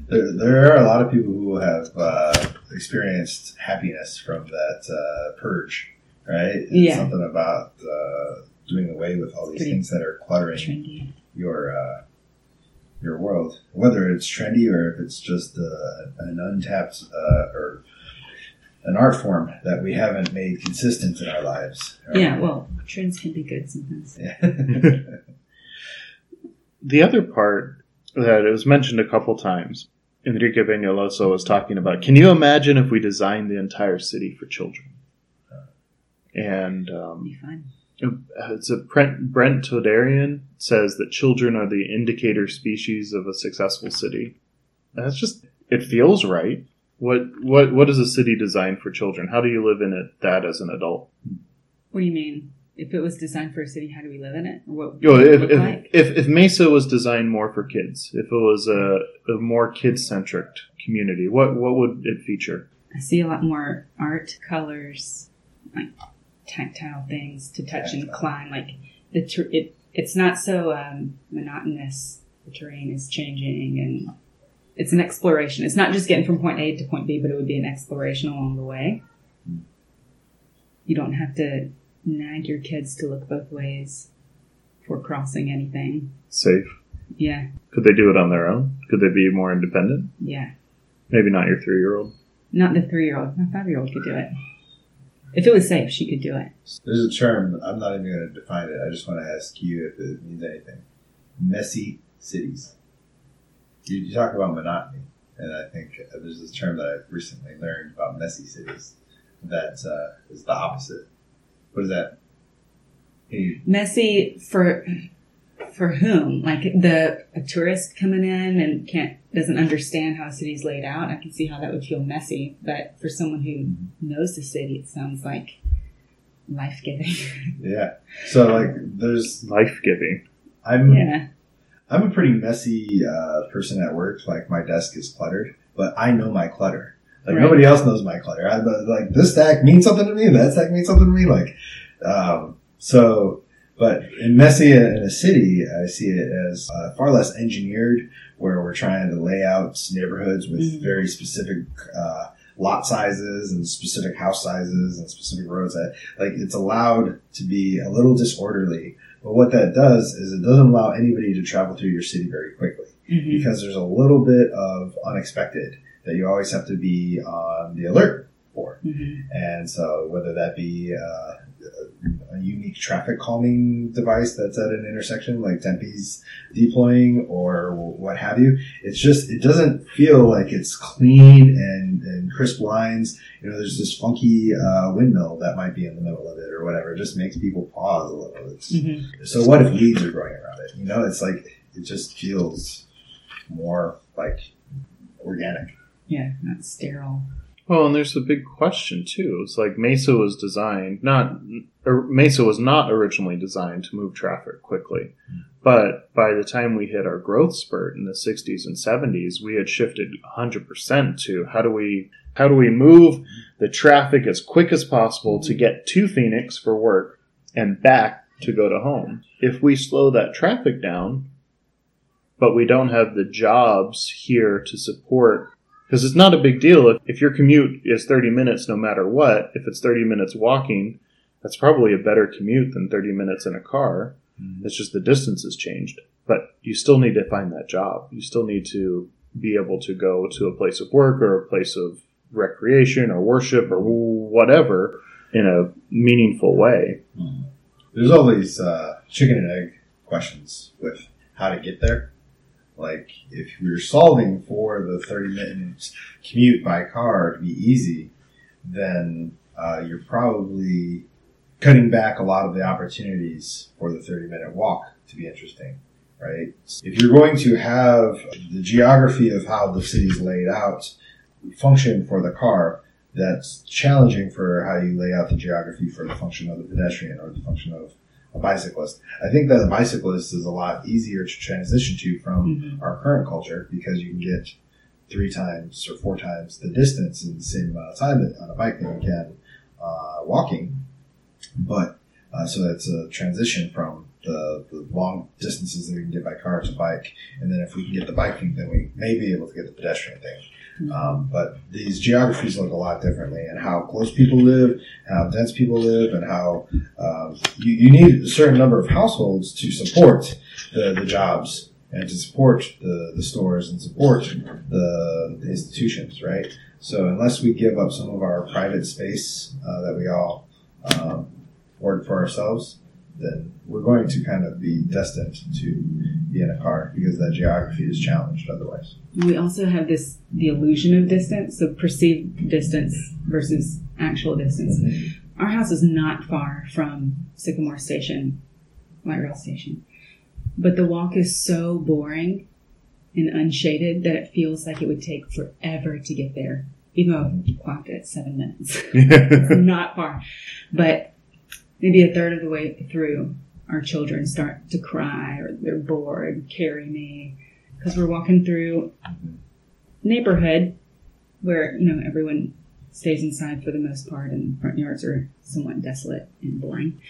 There, there are a lot of people who have uh, experienced happiness from that uh, purge, right? It's Yeah. Something about uh, doing away with all these Pretty things that are cluttering Trendy. your uh, your world, whether it's trendy or if it's just uh, an untapped uh, or an art form that we haven't made consistent in our lives. right? Yeah, well, trends can be good sometimes. Yeah. The other part that it was mentioned a couple times, Enrique Peñalosa was talking about. Can you imagine if we designed the entire city for children? And um, it's a Brent, Brent Toderian says that children are the indicator species of a successful city. And that's just it feels right. What what what is a city designed for children? How do you live in it that as an adult? What do you mean? If it was designed for a city, how do we live in it? What Yo, it if, look if, like? if if Mesa was designed more for kids, if it was a, a more kid centric community, what what would it feature? I see a lot more art, colors, like tactile things to touch and climb. Like the ter- it, it's not so um, monotonous. The terrain is changing, and it's an exploration. It's not just getting from point A to point B, but it would be an exploration along the way. You don't have to nag your kids to look both ways for crossing anything. Safe. Yeah, Could they do it on their own? Could they be more independent? yeah. Maybe not your three year old. Not the three year old. My five year old could do it. If it was safe, she could do it. There's a term, I'm not even going to define it. I just want to ask you if it means anything. Messy cities. You, you talk about monotony, and I think there's this term that I've recently learned about messy cities that uh, is the opposite. What is that? You, messy for for whom like the a tourist coming in and can't doesn't understand how a city's laid out i can see how that would feel messy but for someone who knows the city it sounds like life-giving yeah. So, like, there's, Life giving. I'm, yeah I'm a pretty messy uh, person at work. Like my desk is cluttered, but I know my clutter. Like Right. nobody else knows my clutter. I, like this stack means something to me. That stack means something to me. Like um, so. But in messy in a city, I see it as uh, far less engineered, where we're trying to lay out neighborhoods with Mhm. very specific uh, lot sizes and specific house sizes and specific roads. That like it's allowed to be a little disorderly but what that does is it doesn't allow anybody to travel through your city very quickly Mhm. because there's a little bit of unexpected that you always have to be on the alert for. Mhm. And so whether that be uh, a unique traffic calming device that's at an intersection, like Tempe's deploying or what have you. It's just it doesn't feel like it's clean and, and crisp lines. You know, there's this funky uh, windmill that might be in the middle of it or whatever. It just makes people pause a little. It's, Mhm. So what if weeds are growing around it? You know, it's like it just feels more like organic. Yeah, not sterile. Well, and there's a big question too. It's like Mesa was designed not Mesa was not originally designed to move traffic quickly, but by the time we hit our growth spurt in the 60s and 70s, we had shifted 100% to how do we how do we move the traffic as quick as possible to get to Phoenix for work and back to go to home. If we slow that traffic down, but we don't have the jobs here to support because it's not a big deal if, if your commute is 30 minutes no matter what. If it's 30 minutes walking that's probably a better commute than 30 minutes in a car. It's just the distance has changed. But you still need to find that job. You still need to be able to go to a place of work or a place of recreation or worship or whatever in a meaningful way. There's all these uh, chicken and egg questions with how to get there. Like, if you're solving for the 30 minute commute by car to be easy, then uh, you're probably cutting back a lot of the opportunities for the 30 minute walk to be interesting, right? If you're going to have the geography of how the city's laid out function for the car, that's challenging for how you lay out the geography for the function of the pedestrian or the function of a bicyclist. I think that a bicyclist is a lot easier to transition to from Mhm. our current culture because you can get three times or four times the distance in the same amount of time on a bike than you can uh, walking. But uh, so that's a transition from the, the long distances that we can get by car to bike, and then if we can get the biking, then we may be able to get the pedestrian thing. Um, but these geographies look a lot differently, and how close people live, how dense people live, and how um, you, you need a certain number of households to support the, the jobs and to support the, the stores and support the, the institutions, right? So unless we give up some of our private space uh, that we all um, work for ourselves, then we're going to kind of be destined to be in a car because that geography is challenged otherwise. We also have this the illusion of distance, so perceived distance versus actual distance. Mm-hmm. Our house is not far from Sycamore Station, light rail station, but the walk is so boring and unshaded that it feels like it would take forever to get there, even though I've clocked it at seven minutes. it's not far, but maybe a third of the way through, our children start to cry or they're bored, carry me, because we're walking through neighborhood where you know everyone stays inside for the most part and front yards are somewhat desolate and boring.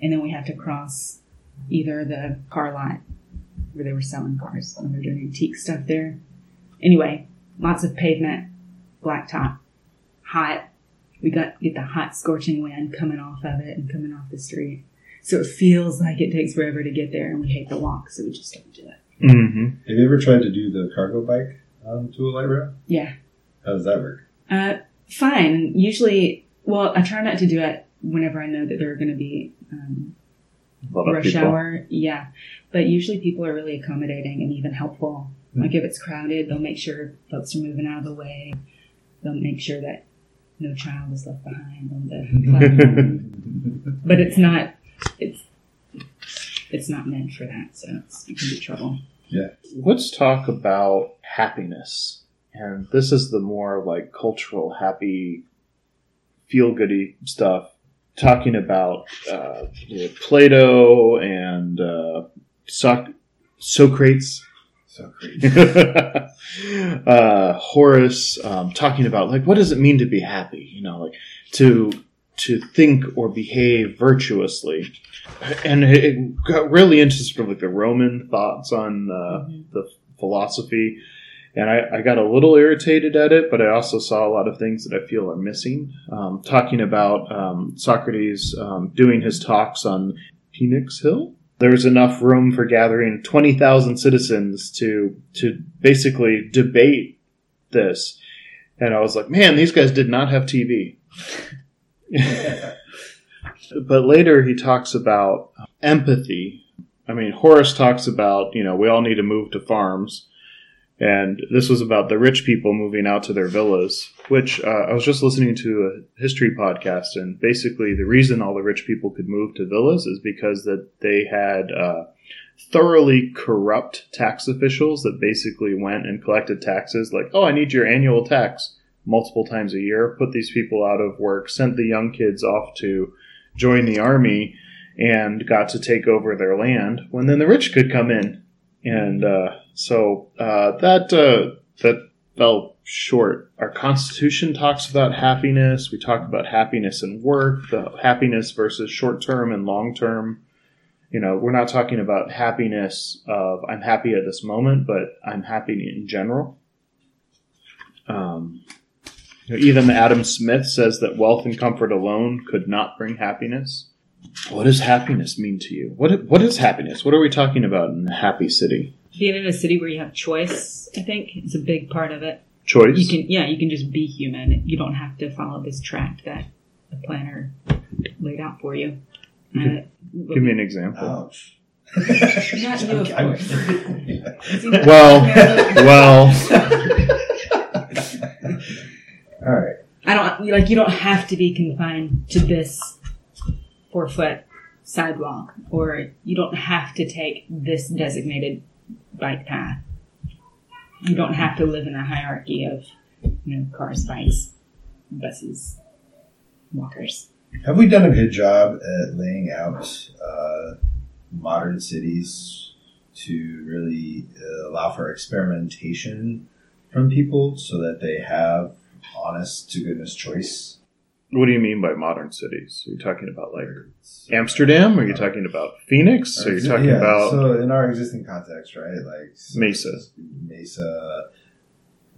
And then we have to cross either the car lot where they were selling cars when they're doing antique stuff there. Anyway lots of pavement blacktop hot. We got get the hot scorching wind coming off of it and coming off the street so it feels like it takes forever to get there and we hate the walk so we just don't do it hmm Have you ever tried to do the cargo bike to a light rail? yeah How does that work? Uh, fine. Usually, well, I try not to do it whenever I know that there are going to be um, A lot rush people. hour. Yeah, but usually people are really accommodating and even helpful. Like if it's crowded, they'll make sure folks are moving out of the way. They'll make sure that no child is left behind on the platform. but it's not. It's it's not meant for that, so it's, it can be trouble. Yeah. Let's talk about happiness. And this is the more like cultural, happy, feel goody stuff. Talking about uh, you know, Plato and uh, Soc- Socrates, So great. uh, Horace, um, talking about like what does it mean to be happy? You know, like to to think or behave virtuously, and it, got really into sort of like the Roman thoughts on uh, Mhm. the philosophy. And I, I got a little irritated at it, but I also saw a lot of things that I feel are missing. Um, talking about um, Socrates um, doing his talks on Pnyx Hill, there was enough room for gathering 20,000 citizens to to basically debate this. And I was like, man, these guys did not have TV. But later he talks about empathy. I mean, Horace talks about, you know, we all need to move to farms. And this was about the rich people moving out to their villas, which uh, I was just listening to a history podcast. And basically, the reason all the rich people could move to villas is because that they had uh, thoroughly corrupt tax officials that basically went and collected taxes like, oh, I need your annual tax multiple times a year, put these people out of work, sent the young kids off to join the army, and got to take over their land when then the rich could come in. And uh, so uh, that uh, that fell short. Our Constitution talks about happiness. We talk about happiness and work, the happiness versus short term and long term. You know, we're not talking about happiness of I'm happy at this moment, but I'm happy in general. Um, even Adam Smith says that wealth and comfort alone could not bring happiness. What does happiness mean to you? What what is happiness? What are we talking about in a happy city? Being in a city where you have choice, I think, is a big part of it. Choice. You can, yeah, you can just be human. You don't have to follow this track that the planner laid out for you. Uh, Give me an example. Ouch. Not you, of course. Well, well, All right. I don't like you don't have to be confined to this four foot sidewalk, or you don't have to take this designated bike path. You don't have to live in a hierarchy of you know cars, bikes, buses, walkers. Have we done a good job at laying out uh, modern cities to really uh, allow for experimentation from people so that they have honest to goodness choice? what do you mean by modern cities? Are you talking about like Amsterdam? Are you talking about Phoenix? Are you talking Yeah, about so in our existing context, right? Like Mesa. Mesa,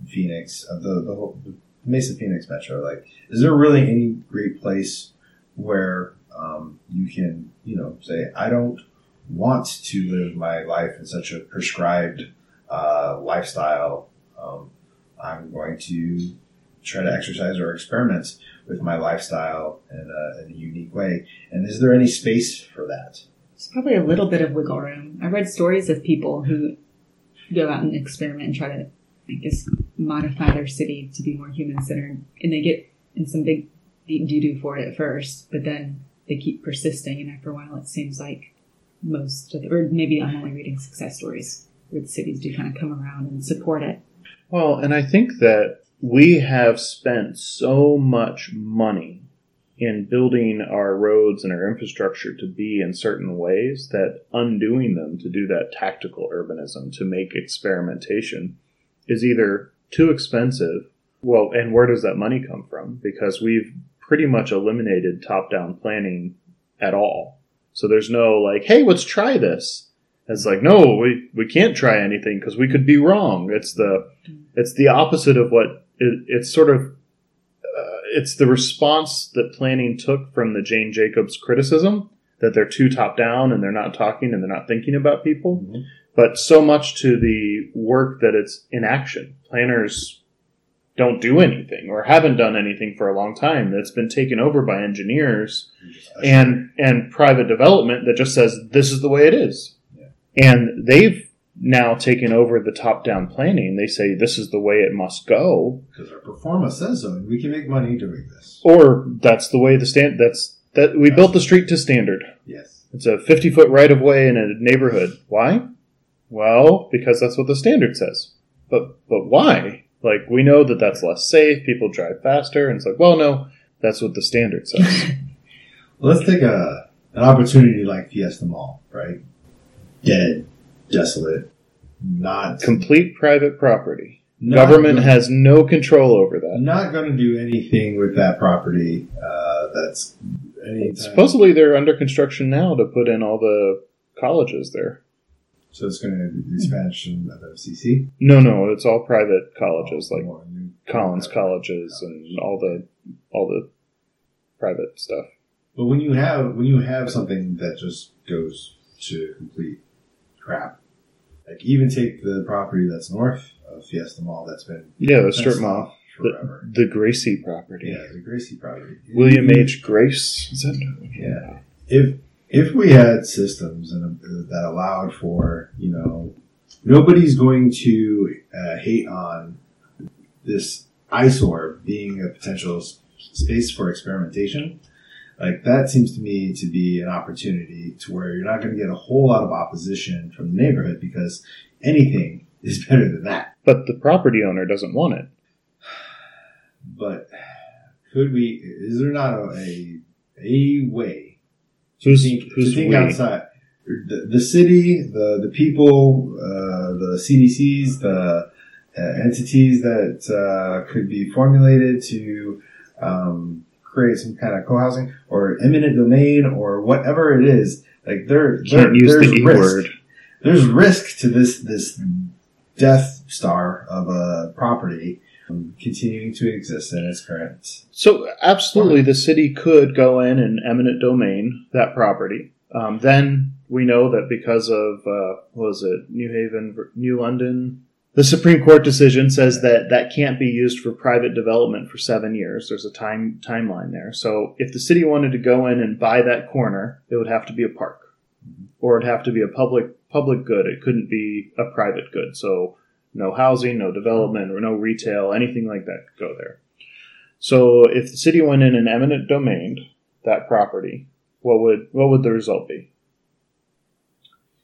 Phoenix, uh, the the whole the Mesa Phoenix Metro. Like, is there really any great place where um, you can, you know, say, I don't want to live my life in such a prescribed uh, lifestyle. Um, I'm going to try to exercise or experiment with my lifestyle in a, in a unique way. And is there any space for that? There's probably a little bit of wiggle room. I read stories of people who go out and experiment and try to, I guess, modify their city to be more human centered, and they get in some big deep doo doo for it at first, but then they keep persisting, and after a while, it seems like most of the, or maybe I'm only reading success stories where the cities do kind of come around and support it. Well, and I think that we have spent so much money in building our roads and our infrastructure to be in certain ways that undoing them to do that tactical urbanism to make experimentation is either too expensive. Well, and where does that money come from? Because we've pretty much eliminated top down planning at all. So there's no like, hey, let's try this. It's like, no, we, we can't try anything because we could be wrong. It's the it's the opposite of what it, it's sort of uh, it's the response that planning took from the Jane Jacobs criticism that they're too top down and they're not talking and they're not thinking about people, Mhm. but so much to the work that it's inaction. Planners don't do anything or haven't done anything for a long time. That's been taken over by engineers and and private development that just says this is the way it is. Yeah. And they've now taken over the top down planning. They say this is the way it must go, because our pro forma says so, and we can make money doing this. or that's the way the stand. That's that we built the street to standard. Yes. It's a fifty foot right of way in a neighborhood. Why? Well, because that's what the standard says. But but why? Like we know that that's less safe. People drive faster, and it's like, well, no, that's what the standard says. Well, let's take a an opportunity like Fiesta Mall, right? Dead, desolate, not Complete private property. Government gonna- has no control over that. not going to do anything with that property. Uh, that's any Supposedly they're under construction now to put in all the colleges there. so it's going to be the expansion of FCC. No, no, it's all private colleges like Collins colleges and all the all the private stuff. But when you have when you have something that just goes to complete crap, like even take the property that's north of Fiesta Mall that's been Yeah, the strip mall. forever. The, the Gracie property. yeah, the Gracie property. William H. Grace. Is that? Yeah. If if we had systems and uh, that allowed for you know nobody's going to uh, hate on this eyesore being a potential space for experimentation. Like that seems to me to be an opportunity to where you're not going to get a whole lot of opposition from the neighborhood because anything is better than that. But the property owner doesn't want it. But could we? Is there not a a, a way Who's think, who's to think outside. The, the city, the the people, uh, the CDCs, the uh, entities that uh, could be formulated to um, create some kind of co-housing or eminent domain or whatever it is. Like there, there Can't use there's the risk. word. There's risk to this this death star of a property continuing to exist in its current. So absolutely, the city could go in and eminent domain that property. Um, then we know that because of uh, what was it New Haven, New London, the Supreme Court decision says that that can't be used for private development for seven years. There's a time timeline there. So if the city wanted to go in and buy that corner, it would have to be a park, or it'd have to be a public public good. It couldn't be a private good. So no housing, no development, or no retail, anything like that could go there. So if the city went in and eminent domained that property, what would what would the result be?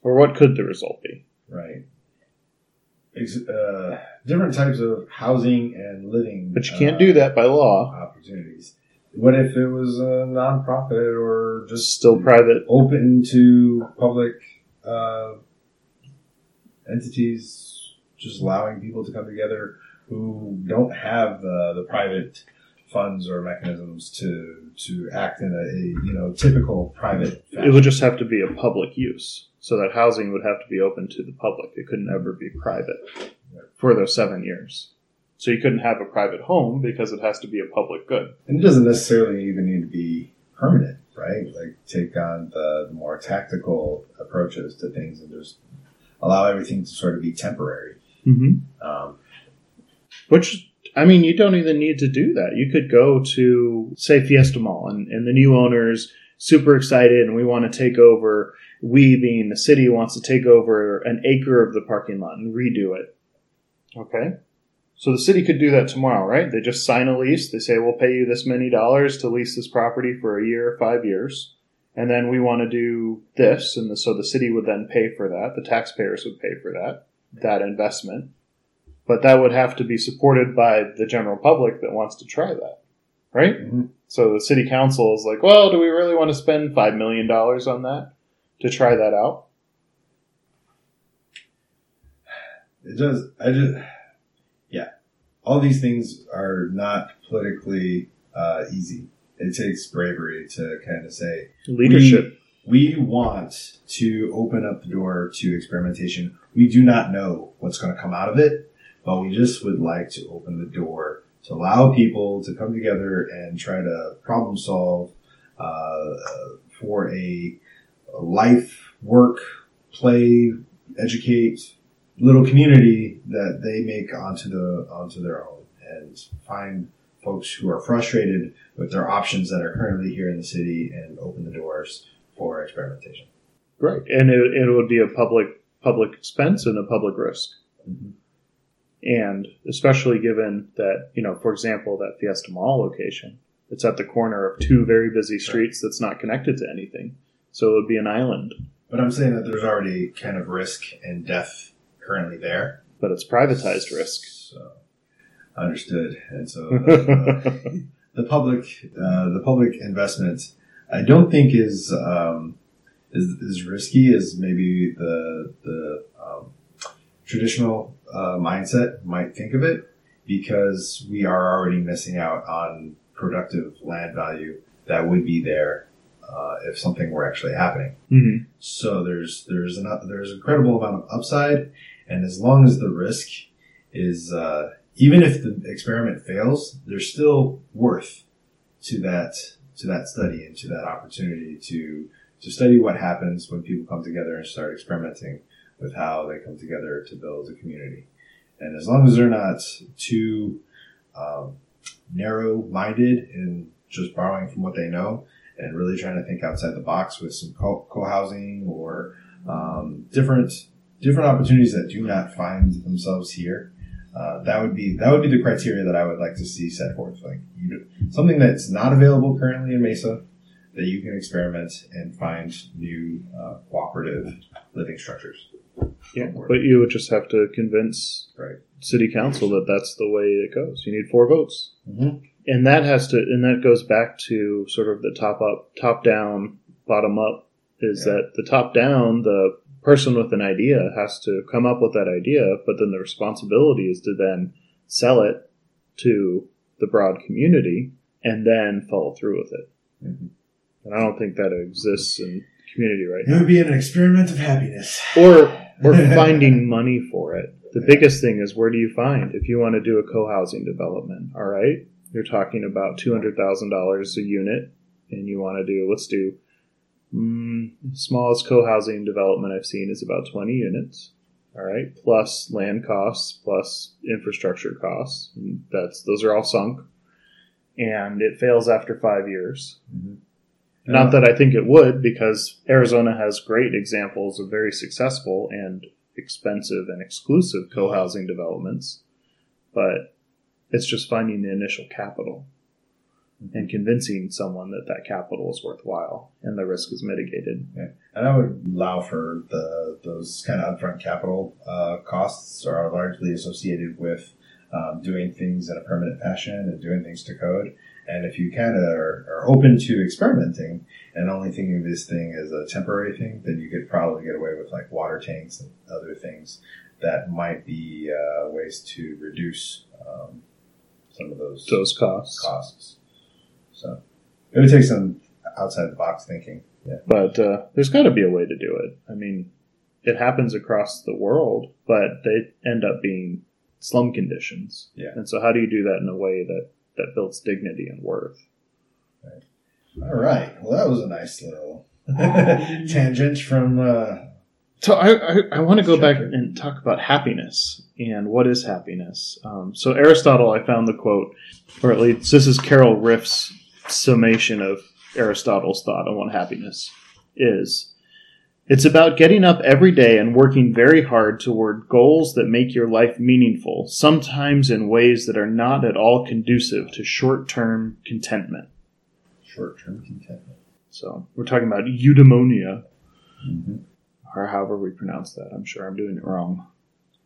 Or what could the result be? Right. Ex- uh, different types of housing and living. But you can't uh, do that by law. opportunities. What if it was a nonprofit or Just still private. open to public uh, entities, just allowing people to come together who don't have the, the private funds or mechanisms to to act in a, a you know typical private. It would just have to be a public use. So that housing would have to be open to the public. It couldn't ever be private for those seven years. So you couldn't have a private home because it has to be a public good. And it doesn't necessarily even need to be permanent, right? Like take on the, the more tactical approaches to things and just allow everything to sort of be temporary. Mm-hmm. Um, Which, I mean, you don't even need to do that. You could go to, say, Fiesta Mall, and, and the new owner's super excited, and we want to take over. We, being the city, wants to take over an acre of the parking lot and redo it. Okay? So the city could do that tomorrow, right? They just sign a lease. They say, we'll pay you this many dollars to lease this property for a year five years. And then we want to do this. And so the city would then pay for that. The taxpayers would pay for that, that investment but that would have to be supported by the general public that wants to try that, right? Mhm. So the city council is like, well, do we really want to spend five million dollars on that to try that out? it does. I just, yeah. All these things are not politically uh, easy. It takes bravery to kind of say, Leadership. we want to open up the door to experimentation. We do not know what's going to come out of it, but we just would like to open the door to allow people to come together and try to problem solve uh, for a, a life, work, play, educate little community that they make onto the onto their own and find folks who are frustrated with their options that are currently here in the city and open the doors for experimentation. right. And it, it would be a public public expense and a public risk. Mhm. And especially given that, you know, for example, that Fiesta Mall location, it's at the corner of two very busy streets that's not connected to anything. So it would be an island, But I'm saying that there's already kind of risk and death currently there. but it's privatized risk. So understood. And so the, the public uh, the public investment I don't think is um, is is risky as maybe the the um, traditional uh, mindset might think of it because we are already missing out on productive land value that would be there uh, if something were actually happening. Mhm. So there's there's an there's an incredible amount of upside, and as long as the risk is uh, even if the experiment fails, there's still worth to that to that study and to that opportunity to to study what happens when people come together and start experimenting with how they come together to build a community. And as long as they're not too um, narrow-minded in just borrowing from what they know and really trying to think outside the box with some co- co-housing or um, different different opportunities that do not find themselves here. Uh, that would be that would be the criteria that I would like to see set forth. Like you, something that's not available currently in Mesa that you can experiment and find new uh, cooperative living structures. Yeah, but you would just have to convince Right. city council that that's the way it goes. You need four votes, Mhm. and that has to, and that goes back to sort of the top up, top down, bottom up. Is Yeah. that the top down? The person with an idea has to come up with that idea, but then the responsibility is to then sell it to the broad community and then follow through with it. Mhm. And I don't think that exists in the community right now. It would be an experiment of happiness. or or finding money for it. The biggest thing is where do you find if you want to do a co-housing development? All right, you're talking about two hundred thousand dollars a unit, and you want to do let's do mm, smallest co-housing development I've seen is about twenty units. All right, plus land costs, plus infrastructure costs. That's those are all sunk, and it fails after five years. Not that I think it would, because Arizona has great examples of very successful and expensive and exclusive co housing developments, but it's just finding the initial capital and convincing someone that that capital is worthwhile and the risk is mitigated. And I would allow for the those kind of upfront capital uh, costs are largely associated with um, doing things in a permanent fashion and doing things to code. And if you kind of are, are open to experimenting and only thinking of this thing as a temporary thing, then you could probably get away with like water tanks and other things that might be uh, ways to reduce um, some of those Those costs. costs. So it would take some outside the box thinking. Yeah. But uh, there's got to be a way to do it. I mean, it happens across the world, but they end up being slum conditions. Yeah. And so, how do you do that in a way that, that builds dignity and worth? All right. Well, that was a nice little tangent from. Uh, So I, I, I want to go back and talk about happiness and what is happiness. Um, so Aristotle, I found the quote, or at least this is Carol Ryff's summation of Aristotle's thought on what happiness is. It's about getting up every day and working very hard toward goals that make your life meaningful, sometimes in ways that are not at all conducive to short-term contentment. short-term contentment. So we're talking about eudaimonia, Mm-hmm. or however we pronounce that. I'm sure I'm doing it wrong.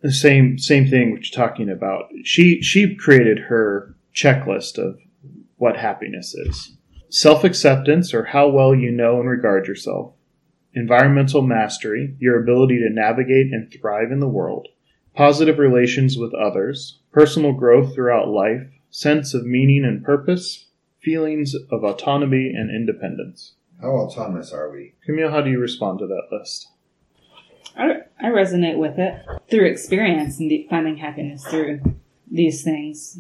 The same same thing which you're talking about. She she created her checklist of what happiness is. Self-acceptance or how well you know and regard yourself. Environmental mastery, your ability to navigate and thrive in the world. Positive relations with others, personal growth throughout life, sense of meaning and purpose, feelings of autonomy and independence. How autonomous are we? Camille, how do you respond to that list? I, I resonate with it through experience and finding happiness through these things.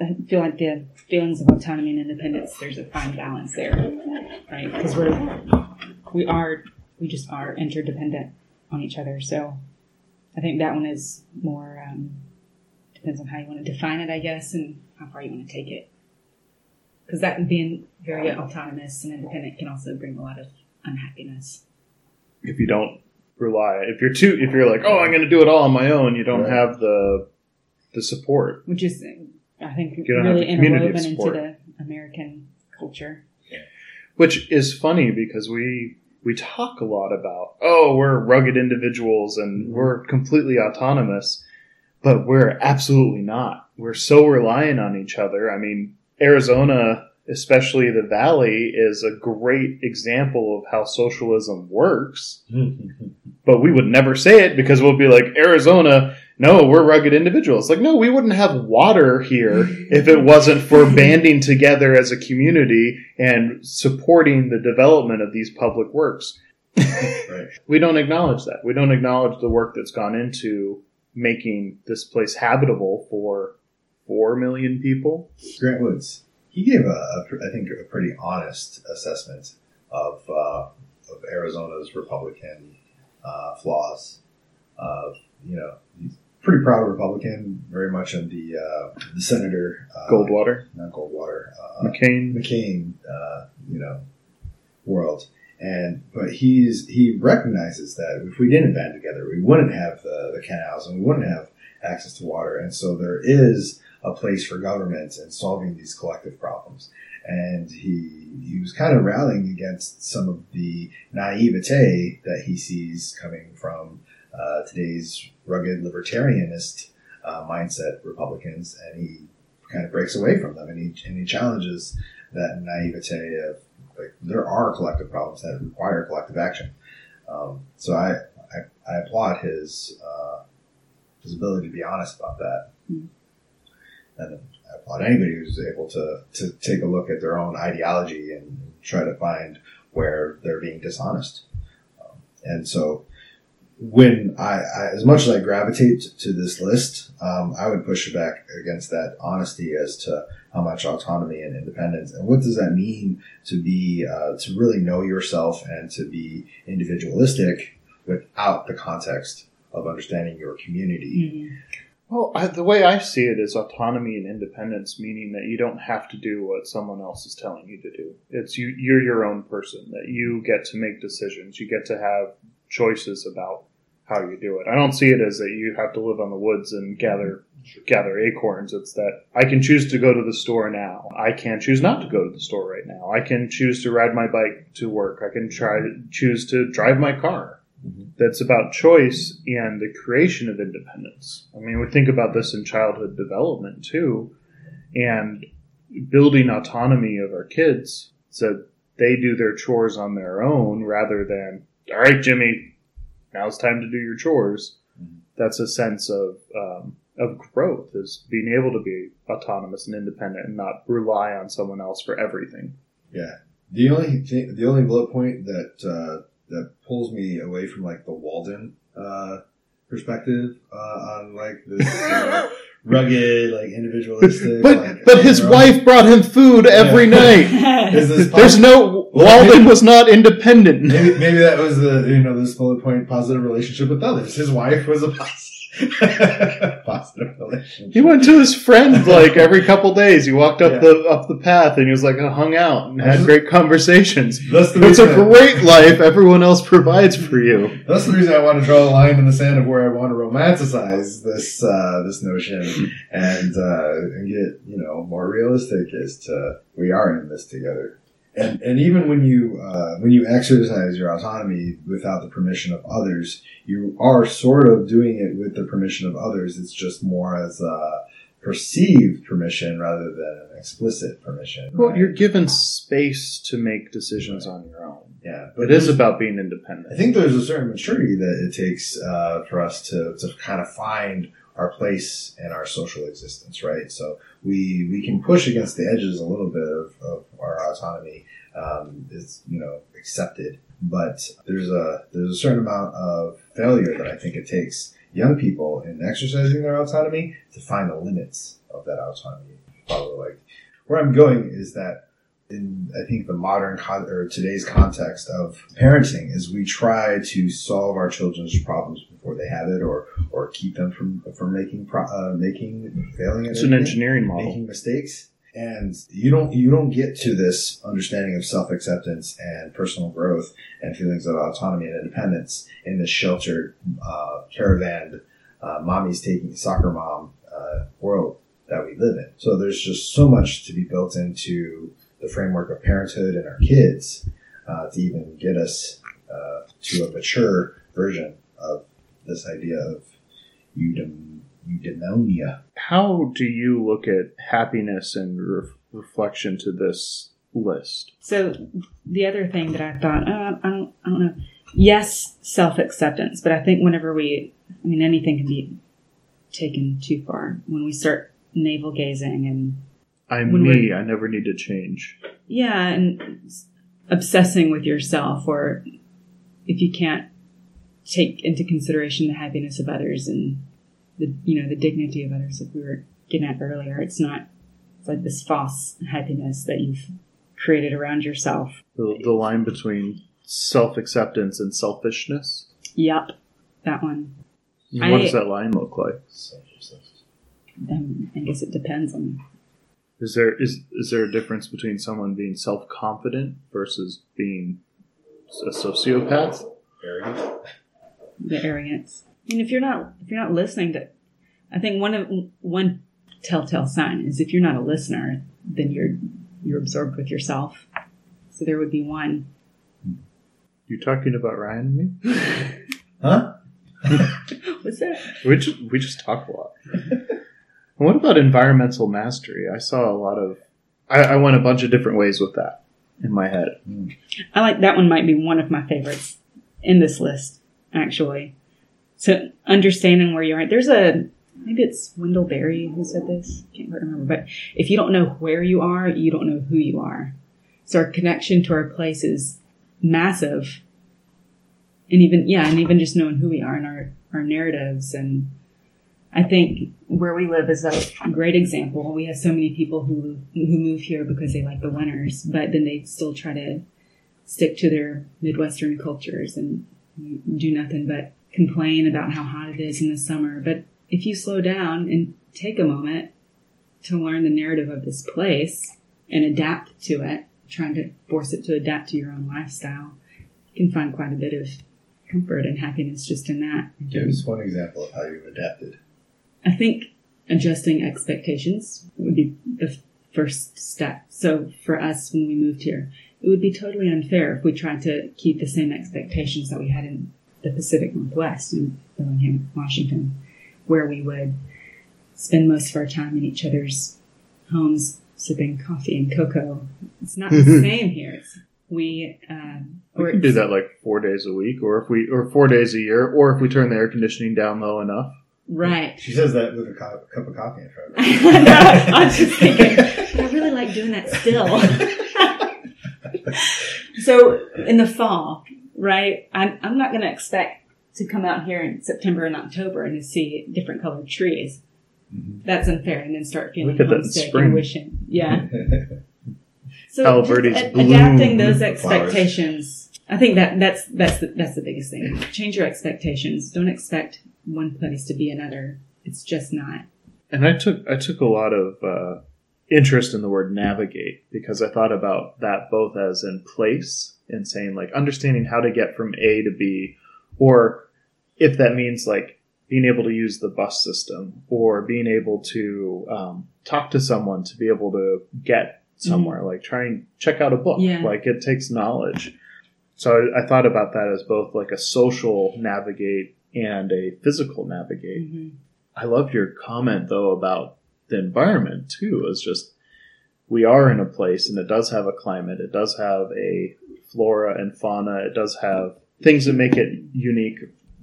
I feel like the feelings of autonomy and independence, there's a fine balance there, right? Because we're, we are, we just are interdependent on each other. So I think that one is more, um, depends on how you want to define it, I guess, and how far you want to take it. Because that being very autonomous and independent can also bring a lot of unhappiness. If you don't rely, if you're too, if you're like, oh, I'm going to do it all on my own, you don't Right. have the the support. which is I think You don't have really the interwoven into the American culture. Which is funny because we we talk a lot about, oh, we're rugged individuals and mm-hmm. we're completely autonomous, but we're absolutely not. We're so reliant on each other. I mean, Arizona, especially the Valley, is a great example of how socialism works. Mm-hmm. but we would never say it because we'll be like Arizona. No, we're rugged individuals. Like, no, we wouldn't have water here if it wasn't for banding together as a community and supporting the development of these public works. right. We don't acknowledge that. We don't acknowledge the work that's gone into making this place habitable for four million people. Grant Woods. He gave a, a I think, a pretty honest assessment of uh, of Arizona's Republican uh, flaws. Of you know, he's pretty proud Republican, very much in the uh, the senator uh, Goldwater, not Goldwater, uh, McCain. McCain, uh, you know, world. And but he's he recognizes that if we didn't band together, we wouldn't have the, the canals and we wouldn't have access to water. And so there is a place for government and solving these collective problems. And he he was kind of rallying against some of the naivete that he sees coming from uh, today's rugged libertarianist uh, mindset Republicans, and he kind of breaks away from them, and he and he challenges that naivete of like there are collective problems that require collective action. Um, so I, I, I applaud his uh, his ability to be honest about that, Mm. And I applaud anybody who's able to to take a look at their own ideology and try to find where they're being dishonest. Um, and so when I, I, as much as I gravitate to this list, um, I would push back against that honesty as to how much autonomy and independence and what does that mean to be uh, to really know yourself and to be individualistic without the context of understanding your community. Mhm. Well, I, the way I see it is autonomy and independence, meaning that you don't have to do what someone else is telling you to do. It's you, you're your own person, that you get to make decisions. You get to have choices about how you do it. I don't see it as that you have to live on the woods and gather gather acorns. It's that I can choose to go to the store now. I can choose not to go to the store right now. I can choose to ride my bike to work. I can try to choose to drive my car that's about choice and the creation of independence. I mean, we think about this in childhood development too, and building autonomy of our kids so they do their chores on their own rather than, all right, Jimmy, now it's time to do your chores. Mhm. That's a sense of um, of growth is being able to be autonomous and independent and not rely on someone else for everything. Yeah. The only thing, the only bullet point that uh, that pulls me away from like the Walden uh, perspective uh, on like this uh, rugged, like individualistic. But like, but his you know, wife brought him food every Yeah. night. is this There's no Walden was not independent. Maybe, maybe that was the you know this bullet point positive relationship with others. His wife was a positive, positive relationship. He went to his friend like every couple days. He walked up Yeah. the up the path and he was like hung out and had great conversations. That's the It's a great life everyone else provides for you. That's the reason I want to draw a line in the sand of where I want to romanticize this uh, this notion and uh, and get you know more realistic as to we are in this together. And and even when you uh, when you exercise your autonomy without the permission of others, you are sort of doing it with the permission of others. It's just more as a perceived permission rather than an explicit permission. Well, right? you're given space to make decisions on your own. yeah, but It is about being independent. I think there's a certain maturity that it takes uh, for us to, to kind of find our place and our social existence, right? So we we can push against the edges a little bit of, of our autonomy um, is you know accepted, but there's a there's a certain amount of failure that I think it takes young people in exercising their autonomy to find the limits of that autonomy. Follow like where I'm going is that in I think the modern con- or today's context of parenting is we try to solve our children's problems before they have it, or or keep them from from making pro- uh, making failing It's an engineering model. making mistakes. And you don't you don't get to this understanding of self acceptance and personal growth and feelings of autonomy and independence in this sheltered, uh, caravan, uh, mommy's taking soccer mom uh, world that we live in. So there's just so much to be built into the framework of parenthood and our kids uh, to even get us uh, to a mature version of this idea of eudem- eudaimonia. How do you look at happiness and re- reflection to this list? So the other thing that I thought, uh, I don't, I don't know. Yes, self acceptance, but I think whenever we, I mean, anything can be taken too far when we start navel gazing and I'm When me. I never need to change. yeah, and obsessing with yourself, or if you can't take into consideration the happiness of others and the you know the dignity of others, like we were getting at earlier, it's not. It's like this false happiness that you've created around yourself. The, the line between self acceptance and selfishness. Yep, that one. What I- does that line look like? Um, I guess it depends on. Is there is is there a difference between someone being self confident versus being a sociopath? Arrogant. the arrogance. And if you're not if you're not listening to, I think one of one telltale sign is if you're not a listener, then you're you're absorbed with yourself. So there would be one. You talking about Ryan and me? Huh? What's that? We just we just talk a lot. And what about environmental mastery? I saw a lot of. I, I went a bunch of different ways with that in my head. I like that one. Might be one of my favorites in this list, actually. So understanding where you are. There's a maybe it's Wendell Berry who said this. Can't remember. But if you don't know where you are, you don't know who you are. So our connection to our place is massive. And even yeah, and even just knowing who we are and our our narratives and I think where we live is a great example. We have so many people who who move here because they like the winters, but then they still try to stick to their Midwestern cultures and do nothing but complain about how hot it is in the summer. But if you slow down and take a moment to learn the narrative of this place and adapt to it, trying to force it to adapt to your own lifestyle, you can find quite a bit of comfort and happiness just in that. Give us one example of how you've adapted. I think adjusting expectations would be the first step. So for us, when we moved here, it would be totally unfair if we tried to keep the same expectations that we had in the Pacific Northwest in Bellingham, Washington, where we would spend most of our time in each other's homes sipping coffee and cocoa. It's not the same here. It's, we, um, We can do that like four days a week, or if we or four days a year, or if we turn the air conditioning down low enough. Right. She says that with a co- cup of coffee in front of her. I'm just thinking, I really like doing that still. so in the fall, right? I'm, I'm not going to expect to come out here in September and October and to see different colored trees. Mhm. That's unfair, and then start feeling Look at that homesick spring. and wishing, yeah. So Palo just a- adapting those the flowers. expectations. I think that that's that's the, that's the biggest thing. Change your expectations. Don't expect one place to be another. It's just not. And I took I took a lot of uh, interest in the word navigate because I thought about that both as in place and saying like understanding how to get from A to B, or if that means like being able to use the bus system or being able to um, talk to someone to be able to get somewhere, like try and check out a book. Yeah. Like it takes knowledge. So I, I thought about that as both like a social navigate and a physical navigate. Mhm. I love your comment though about the environment too. Is just we are in a place and it does have a climate. It does have a flora and fauna. It does have things that make it unique.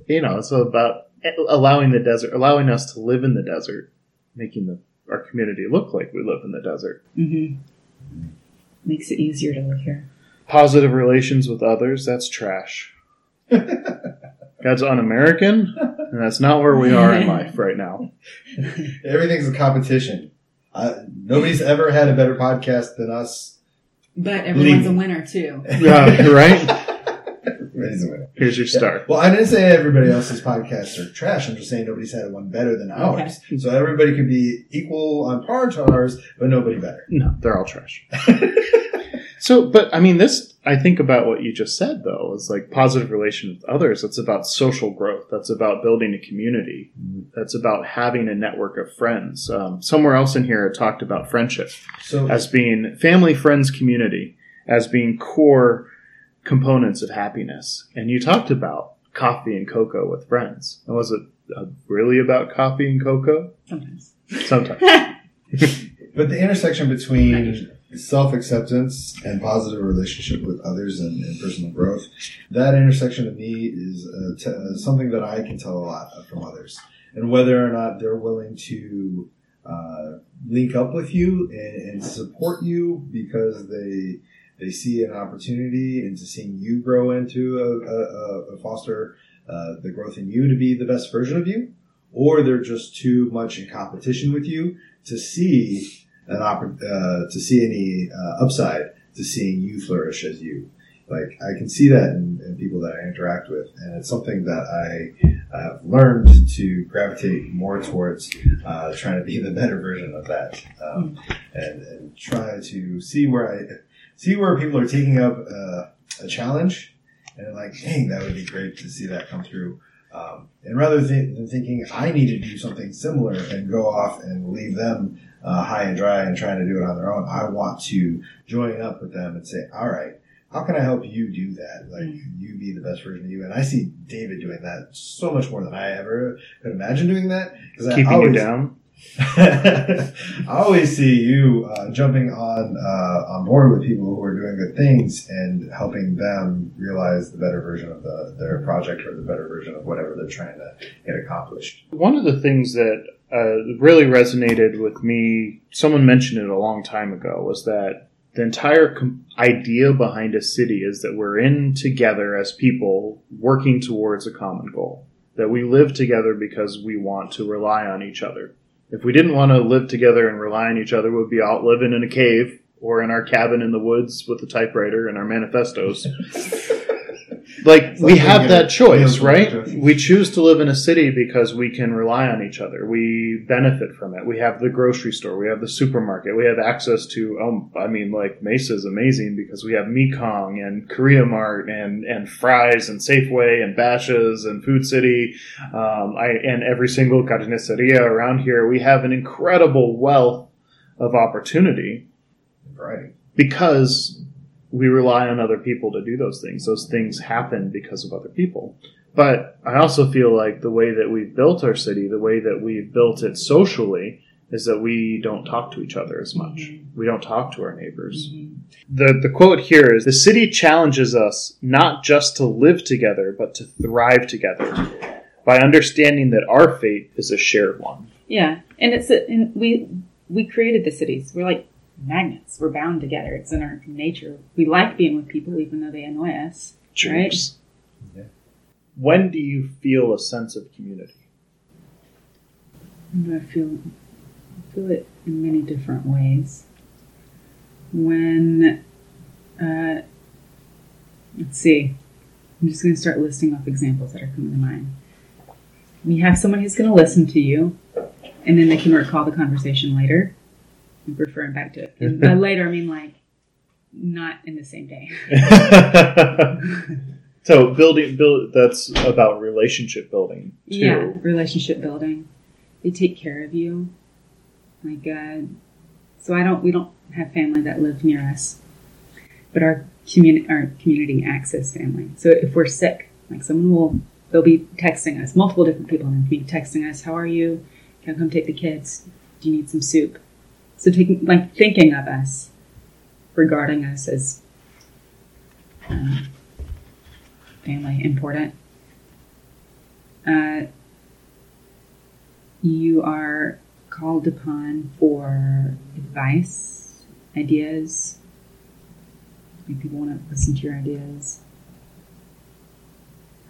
You know, it's about allowing the desert, allowing us to live in the desert, making the our community look like we live in the desert. hmm Makes it easier to live here. Positive relations with others, that's trash. That's un-American, and that's not where we are in life right now. Everything's a competition. Uh, nobody's ever had a better podcast than us. But everyone's a winner too. Yeah, right. Everybody's a winner. Here's your star. Well, I didn't say everybody else's podcasts are trash. I'm just saying nobody's had one better than ours. So everybody could be equal on par to ours, but nobody better. No, they're all trash. so, but I mean, this, I think about what you just said, though, is like positive relation with others. That's about social growth. That's about building a community. That's about having a network of friends. Um, somewhere else in here, it talked about friendship So as being family, friends, community, as being core components of happiness. And you talked about coffee and cocoa with friends. And was it uh, really about coffee and cocoa? Sometimes. Sometimes. But the intersection between self acceptance and positive relationship with others and, and personal growth, that intersection to me is uh, t- uh, something that I can tell a lot from others. And whether or not they're willing to uh, link up with you and, and support you because they they see an opportunity into seeing you grow into a, a, a- foster uh, the growth in you to be the best version of you, or they're just too much in competition with you to see an uh, to see any uh, upside to seeing you flourish as you. Like I can see that in, in people that I interact with, and it's something that I have learned to gravitate more towards uh, trying to be the better version of that, um, and, and try to see where I see where people are taking up uh, a challenge, and like, dang, that would be great to see that come through. Um, and rather th- than thinking I need to do something similar and go off and leave them uh, high and dry and trying to do it on their own, I want to join up with them and say, all right, how can I help you do that? Like you be the best version of you. And I see David doing that so much more than I ever could imagine doing that. Because I Keeping always, you down. I always see you uh, jumping on uh, on board with people who are doing good things and helping them realize the better version of the, their project or the better version of whatever they're trying to get accomplished. One of the things that uh, really resonated with me, someone mentioned it a long time ago, was that the entire com- idea behind a city is that we're in together as people working towards a common goal. That we live together because we want to rely on each other. If we didn't want to live together and rely on each other, we'd be out living in a cave or in our cabin in the woods with a typewriter and our manifestos. like we have that choice, being in a right? We choose to live in a city because we can rely on each other. We benefit from it. We have the grocery store, we have the supermarket, we have access to. Um, I mean, like Mesa is amazing because we have Mekong and Korea Mart and and Fry's and Safeway and Bashas' and Food City, um, I, and every single carniceria around here. We have an incredible wealth of opportunity Right. because we rely on other people to do those things. Those things happen because of other people. But I also feel like the way that we've built our city, the way that we've built it socially, is that we don't talk to each other as much. Mhm. We don't talk to our neighbors. Mhm. The the quote here is the city challenges us not just to live together, but to thrive together by understanding that our fate is a shared one. Yeah, and it's a, and we we created the cities. We're like magnets. We're bound together. It's in our nature. We like being with people, even though they annoy us. Right. Yeah. When do you feel a sense of community? I feel I feel it in many different ways. When uh, let's see, I'm just going to start listing off examples that are coming to mind. When you have someone who's going to listen to you, and then they can recall the conversation later, referring back to it. And by later, I mean like not in the same day. so building build that's about relationship building too. Yeah, relationship building. They take care of you. Like, uh, so I don't. We don't have family that live near us, but our community, our community access family. So if we're sick, like someone will, they'll be texting us. Multiple different people in the community texting us. How are you? Can I come take the kids? Do you need some soup? So taking, like, thinking of us, regarding us as um, family important. Uh, you are called upon for advice, ideas. Like people want to listen to your ideas.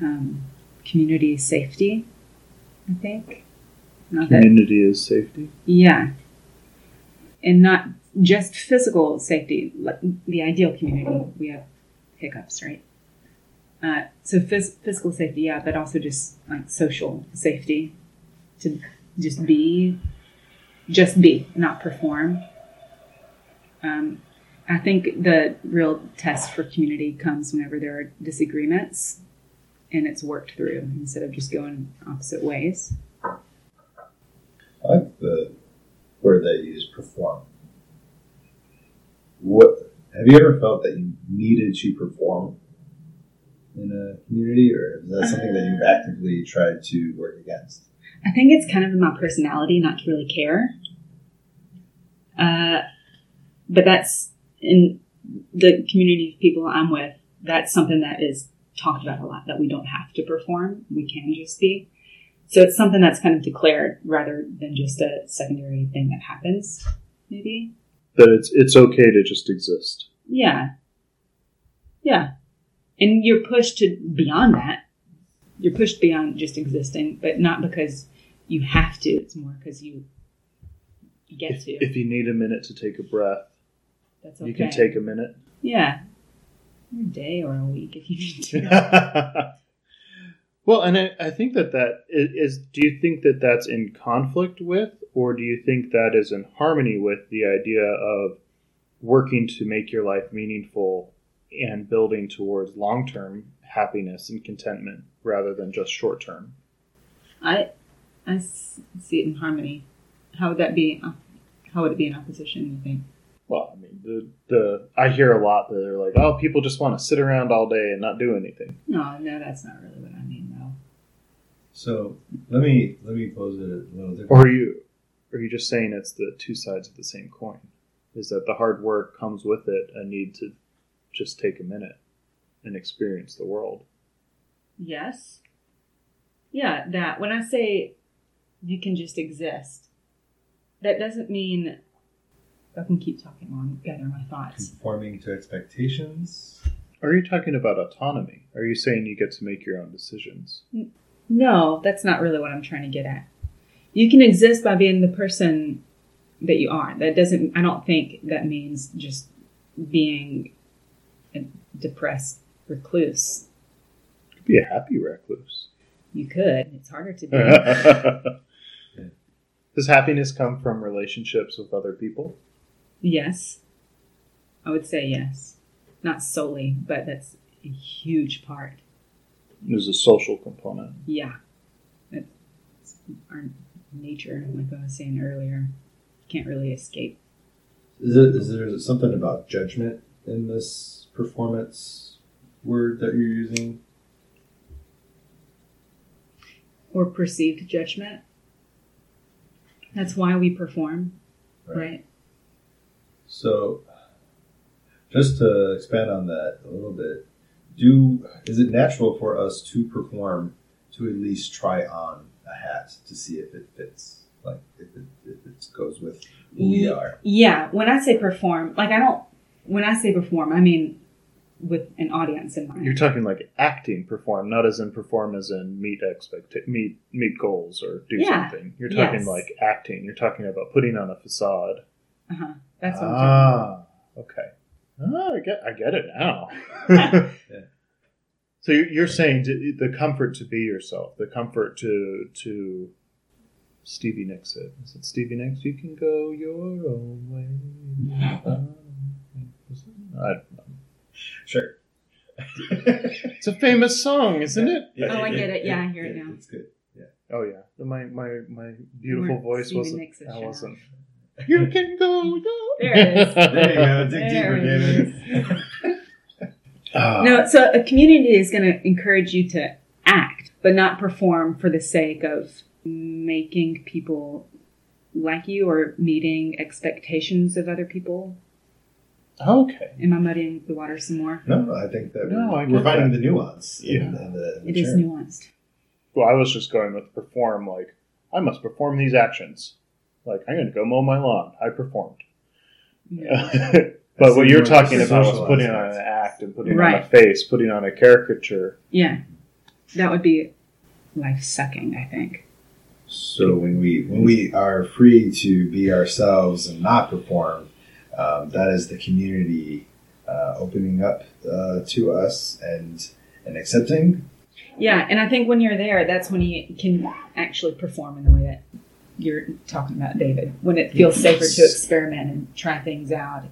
Um, community safety, I think. Not Community is safety. yeah. And not just physical safety, like the ideal community. We have hiccups, right? Uh, so phys- physical safety, yeah, but also just like social safety to just be, just be, not perform. Um, I think the real test for community comes whenever there are disagreements and it's worked through instead of just going opposite ways. I word that you use, perform. What have you ever felt that you needed to perform in a community, or is that something that you've actively tried to work against? I think it's kind of in my personality not to really care. Uh, but that's in the community of people I'm with, that's something that is talked about a lot, that we don't have to perform. We can just be. So it's something that's kind of declared rather than just a secondary thing that happens, maybe. That it's it's okay to just exist. Yeah. Yeah. And you're pushed to beyond that. You're pushed beyond just existing, but not because you have to. It's more because you get If, to. if you need a minute to take a breath, That's okay. you can take a minute. Yeah. A day or a week if you need to. Well, and I, I think that that is, is. Do you think that that's in conflict with, or do you think that is in harmony with the idea of working to make your life meaningful and building towards long term happiness and contentment rather than just short term? I I see it in harmony. How would that be? uh, How would it be in opposition? You think? Well, I mean, the the I hear a lot that they're like, oh, people just want to sit around all day and not do anything. No, no, that's not really what I mean. So let me let me pose it a little different. Or are you are you just saying it's the two sides of the same coin? Is that the hard work comes with it a need to just take a minute and experience the world? Yes. Yeah, that. When I say you can just exist, that doesn't mean. I can keep talking while I'm gathering my thoughts. Conforming to expectations. Are you talking about autonomy? Are you saying you get to make your own decisions? No, that's not really what I'm trying to get at. You can exist by being the person that you are. That doesn't, I don't think that means just being a depressed recluse. You could be a happy recluse. You could. It's harder to be. Does happiness come from relationships with other people? yes. I would say yes. Not solely, but that's a huge part. There's a social component. Yeah. It's our nature, like I was saying earlier. Can't really escape. Is, it, is there something about judgment in this performance word that you're using? Or perceived judgment. That's why we perform, Right. right? So, just to expand on that a little bit, do is it natural for us to perform to at least try on a hat to see if it fits, like if it, if it goes with who we are? Yeah, when I say perform, like I don't, when I say perform, I mean with an audience in mind. You're talking like acting perform, not as in perform as in meet expect meet meet goals or do Yeah. something. You're talking Yes. like acting. You're talking about putting on a facade. uh-huh. That's what I'm talking ah, okay. Ah, I get I get it now. Yeah. So you're you're saying to, the comfort to be yourself, the comfort to to Stevie Nicks it. Is it Stevie Nicks? You can go your own way. I, don't Sure. it's a famous song, isn't it? Yeah, Oh, I get it. Yeah, I hear it now. It's good. Yeah. Oh yeah, my my my beautiful We're voice Stevie wasn't. Nicks is That wasn't. You can go. Your There it is. There you go. Dig There deeper, it David. Ah. No, so a community is going to encourage you to act, but not perform for the sake of making people like you or meeting expectations of other people. Okay. Am I muddying the water some more? No, I think that No, I we're, we're get finding that. the nuance. Yeah. in, in the, in the It is term. nuanced. Well, I was just going with perform. Like I must perform these actions. Like I'm going to go mow my lawn. I performed. Yeah. but That's what you're talking about social was putting on an act and putting on a face, putting on a caricature. Yeah. That would be life sucking, I think. So when we when we are free to be ourselves and not perform, um, that is the community uh, opening up uh, to us and and accepting. Yeah, and I think when you're there, that's when you can actually perform in the way that you're talking about, David. When it feels safer to experiment and try things out,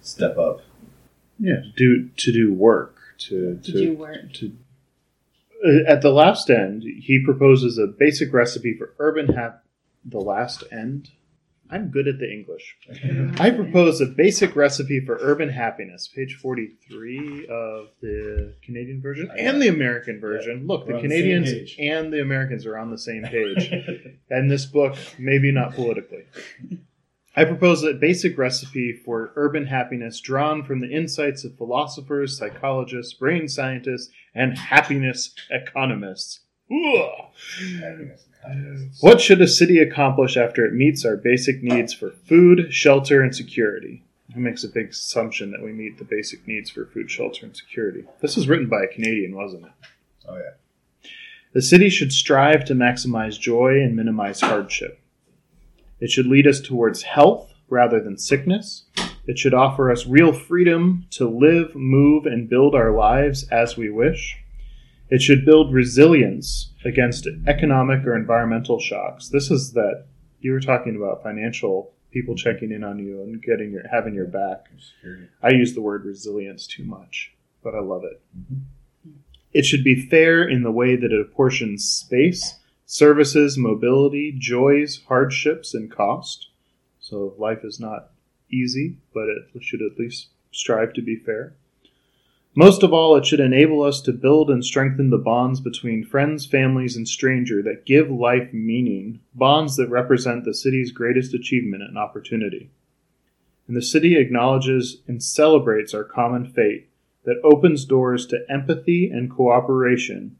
Step up. Yeah. Do to do work to to to do work. to uh, at the last end, he proposes a basic recipe for urban hap. The last end. I'm good at the English. I propose a basic recipe for urban happiness, page 43 of the Canadian version and the American version. Look, the on the Canadians and the Americans are on the same page. and this book, maybe not politically. I propose a basic recipe for urban happiness drawn from the insights of philosophers, psychologists, brain scientists, and happiness economists. Ugh. What should a city accomplish after it meets our basic needs for food, shelter, and security? It makes a big assumption that we meet the basic needs for food, shelter, and security. This was written by a Canadian, wasn't it? Oh yeah. The city should strive to maximize joy and minimize hardship. It should lead us towards health rather than sickness. It should offer us real freedom to live, move, and build our lives as we wish. It should build resilience against economic or environmental shocks. This is that you were talking about financial people checking in on you and getting your having your back. I use the word resilience too much, but I love it. Mm-hmm. It should be fair in the way that it apportions space, services, mobility, joys, hardships, and cost. So life is not easy, but it should at least strive to be fair. Most of all, it should enable us to build and strengthen the bonds between friends, families, and stranger that give life meaning, bonds that represent the city's greatest achievement and opportunity. And the city acknowledges and celebrates our common fate that opens doors to empathy and cooperation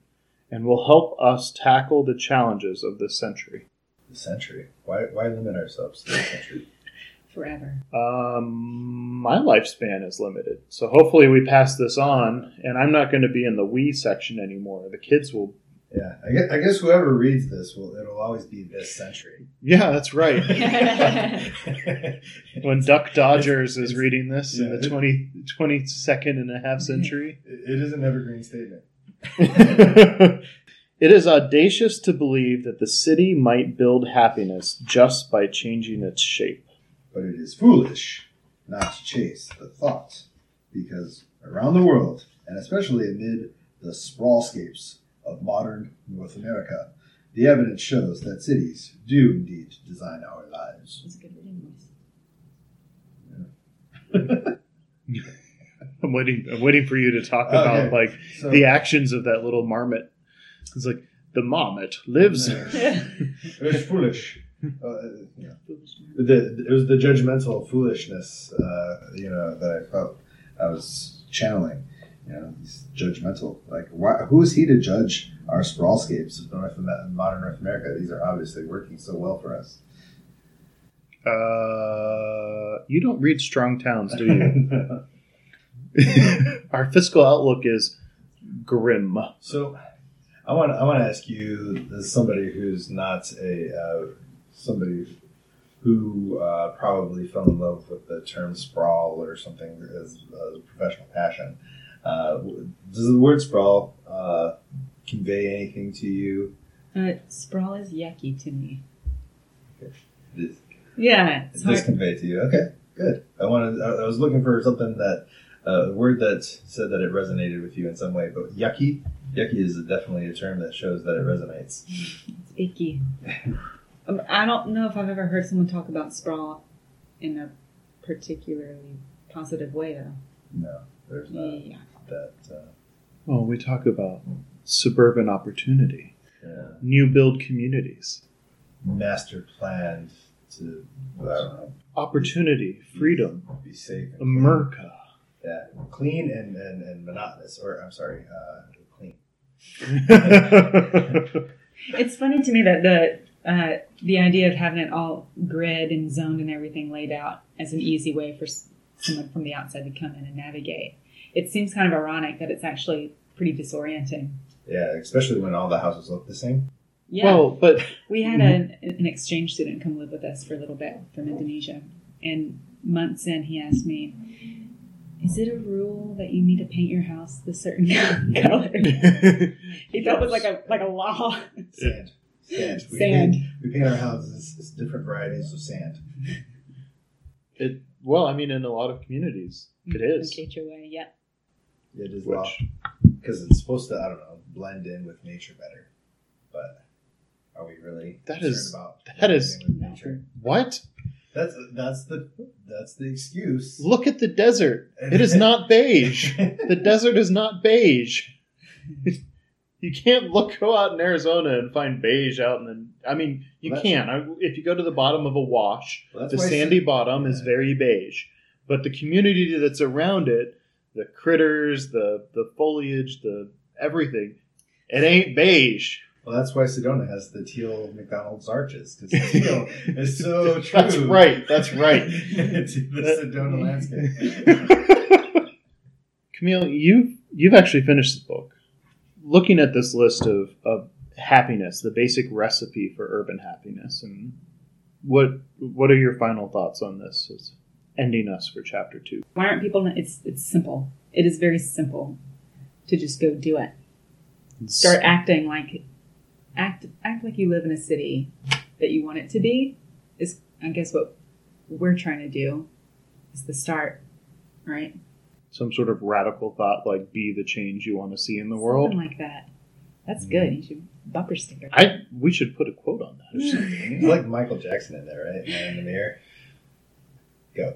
and will help us tackle the challenges of this century. The century. Why, why limit ourselves to the century? Forever. Um, my lifespan is limited, so hopefully we pass this on, and I'm not going to be in the we section anymore. The kids will. Yeah, I guess, I guess whoever reads this will it'll always be this century. Yeah, that's right. it when Duck Dodgers is reading this in Yeah. the 20, 22nd and a half century. it is an evergreen statement. it is audacious to believe that the city might build happiness just by changing its shape. But it is foolish not to chase the thought, because around the world, and especially amid the sprawlscapes of modern North America, the evidence shows that cities do indeed design our lives. That's a good reading voice. I'm waiting. I'm waiting for you to talk Okay. about like So, the actions of that little marmot. It's like the marmot lives. it was foolish. Uh, you know, the, it was the judgmental foolishness, uh, you know, that I felt I was channeling. You know, he's judgmental. Like, why, who is he to judge our sprawlscapes of North, Amer- modern North America? These are obviously working so well for us. Uh, you don't read strong towns, do you? Our fiscal outlook is grim. so, I want I want to ask you, as somebody who's not a uh, somebody who uh, probably fell in love with the term sprawl or something as a professional passion. Uh, does the word sprawl uh, convey anything to you? Uh, sprawl is yucky to me. Does Yeah, it's it does convey to you? Okay, good. I wanted. I I was looking for something that uh, a word that said that it resonated with you in some way. But yucky, yucky is definitely a term that shows that it resonates. It's icky. Um, I don't know if I've ever heard someone talk about sprawl in a particularly positive way, though. No, there's not Yeah. that. Uh, Well, we talk about suburban opportunity, yeah. new build communities, master planned to I don't know, opportunity, freedom, be safe, America. clean. yeah, clean and, and, and monotonous, or I'm sorry, uh, clean. It's funny to me that the uh, the idea of having it all grid and zoned and everything laid out as an easy way for someone from the outside to come in and navigate. It seems kind of ironic that it's actually pretty disorienting. Yeah, especially when all the houses look the same. Yeah, Well, but we had an, an exchange student come live with us for a little bit from Indonesia, and months in, he asked me, "Is it a rule that you need to paint your house the certain color?" he thought it was like a like a law. Sand. Sand. We Sand. Paint, we paint our houses as different varieties of sand. it well, I mean, in a lot of communities, it is. Like HOA, yeah. It is Which because it's supposed to, I don't know, blend in with nature better. But are we really That concerned is- about that blending is- in with nature? what? That's that's the that's the excuse. Look at the desert. It is not beige. The desert is not beige. You can't look go out in Arizona and find beige out in the. I mean, you Well, can. I, if you go to the bottom of a wash, Well, the sandy bottom is very beige, but the community that's around it, the critters, the the foliage, the everything, it ain't beige. Well, that's why Sedona has the teal McDonald's arches because teal is so true. That's right. That's right. to the Sedona landscape. Camille, you you've actually finished this book. Looking at this list of, of happiness, the basic recipe for urban happiness, and what what are your final thoughts on this? As ending us for chapter two. Why aren't people? It's it's simple. It is very simple to just go do it. start acting like act act like you live in a city that you want it to be is I guess what we're trying to do is the start, right? Some sort of radical thought, like be the change you want to see in the world. Something like that. That's good. You should bumper sticker. I we should put a quote on that or something. It's like Michael Jackson in there, right? Man in the mirror. Go.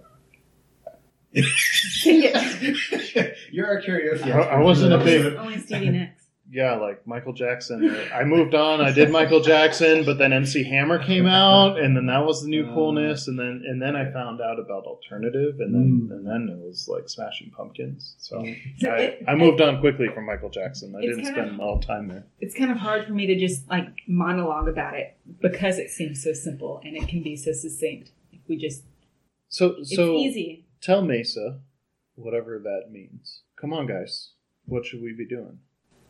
Sing it. You're our karaoke. I- I wasn't a big- Only Stevie Nicks. Yeah, like Michael Jackson. I moved on. I did Michael Jackson, but then MC Hammer came out, and then that was the new Uh. coolness. And then and then I found out about alternative, and then and then it was like Smashing Pumpkins. So So I, it- I moved on quickly from Michael Jackson. I didn't spend of- all time there. It's kind of hard for me to just like monologue about it because it seems so simple and it can be so succinct. If we just, So it's so easy. tell Mesa, whatever that means. Come on, guys. What should we be doing?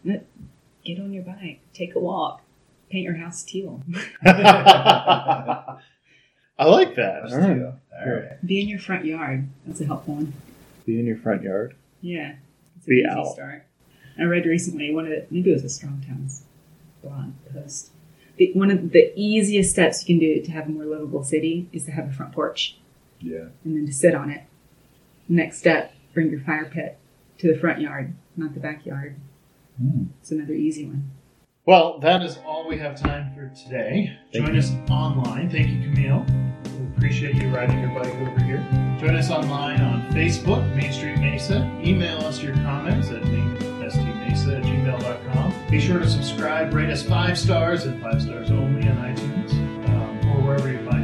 Get on your bike, take a walk, paint your house teal, I like that. All right. All right. be in your front yard. That's a helpful one. Be in your front yard. Yeah, it's Be easy out. start. I read recently one of the, maybe it was a Strong Towns blog post. The, one of the easiest steps you can do to have a more livable city is to have a front porch Yeah. and then to sit on it. Next step, bring your fire pit to the front yard, not the backyard. Hmm. It's another easy one. Well, that is all we have time for today. Thank Join you. us online. Thank you, Camille. We appreciate you riding your bike over here. Join us online on Facebook, Main Street Mesa. Email us your comments at mainstmesa at gmail.com. Be sure to subscribe, rate us five stars and five stars only on iTunes um, or wherever you find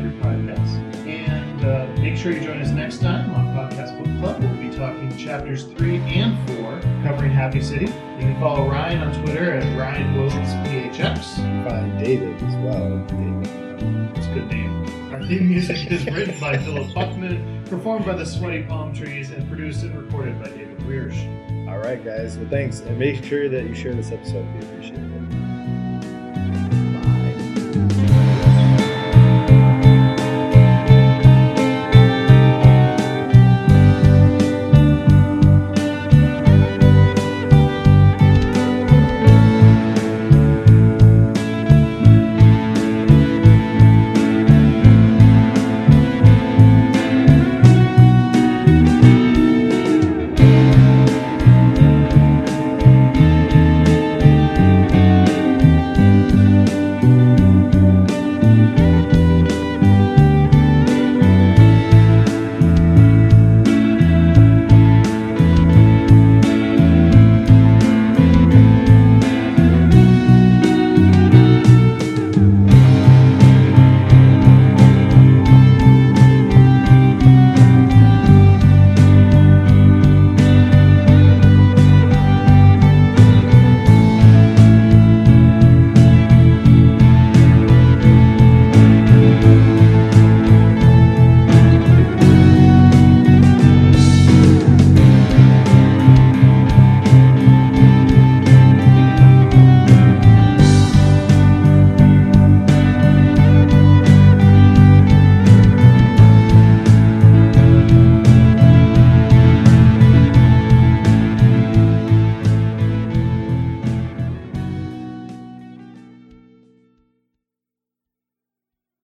make sure you join us next time on Podcast Book Club. We'll be talking chapters three and four, covering Happy City. You can follow Ryan on Twitter at Ryan Wills PHX. By David as well. David. It's a good name. Our theme music is written by Philip Buckman, performed by the Sweaty Palm Trees, and produced and recorded by David Wiersch. All right, guys. Well, thanks. And make sure that you share this episode. We appreciate it.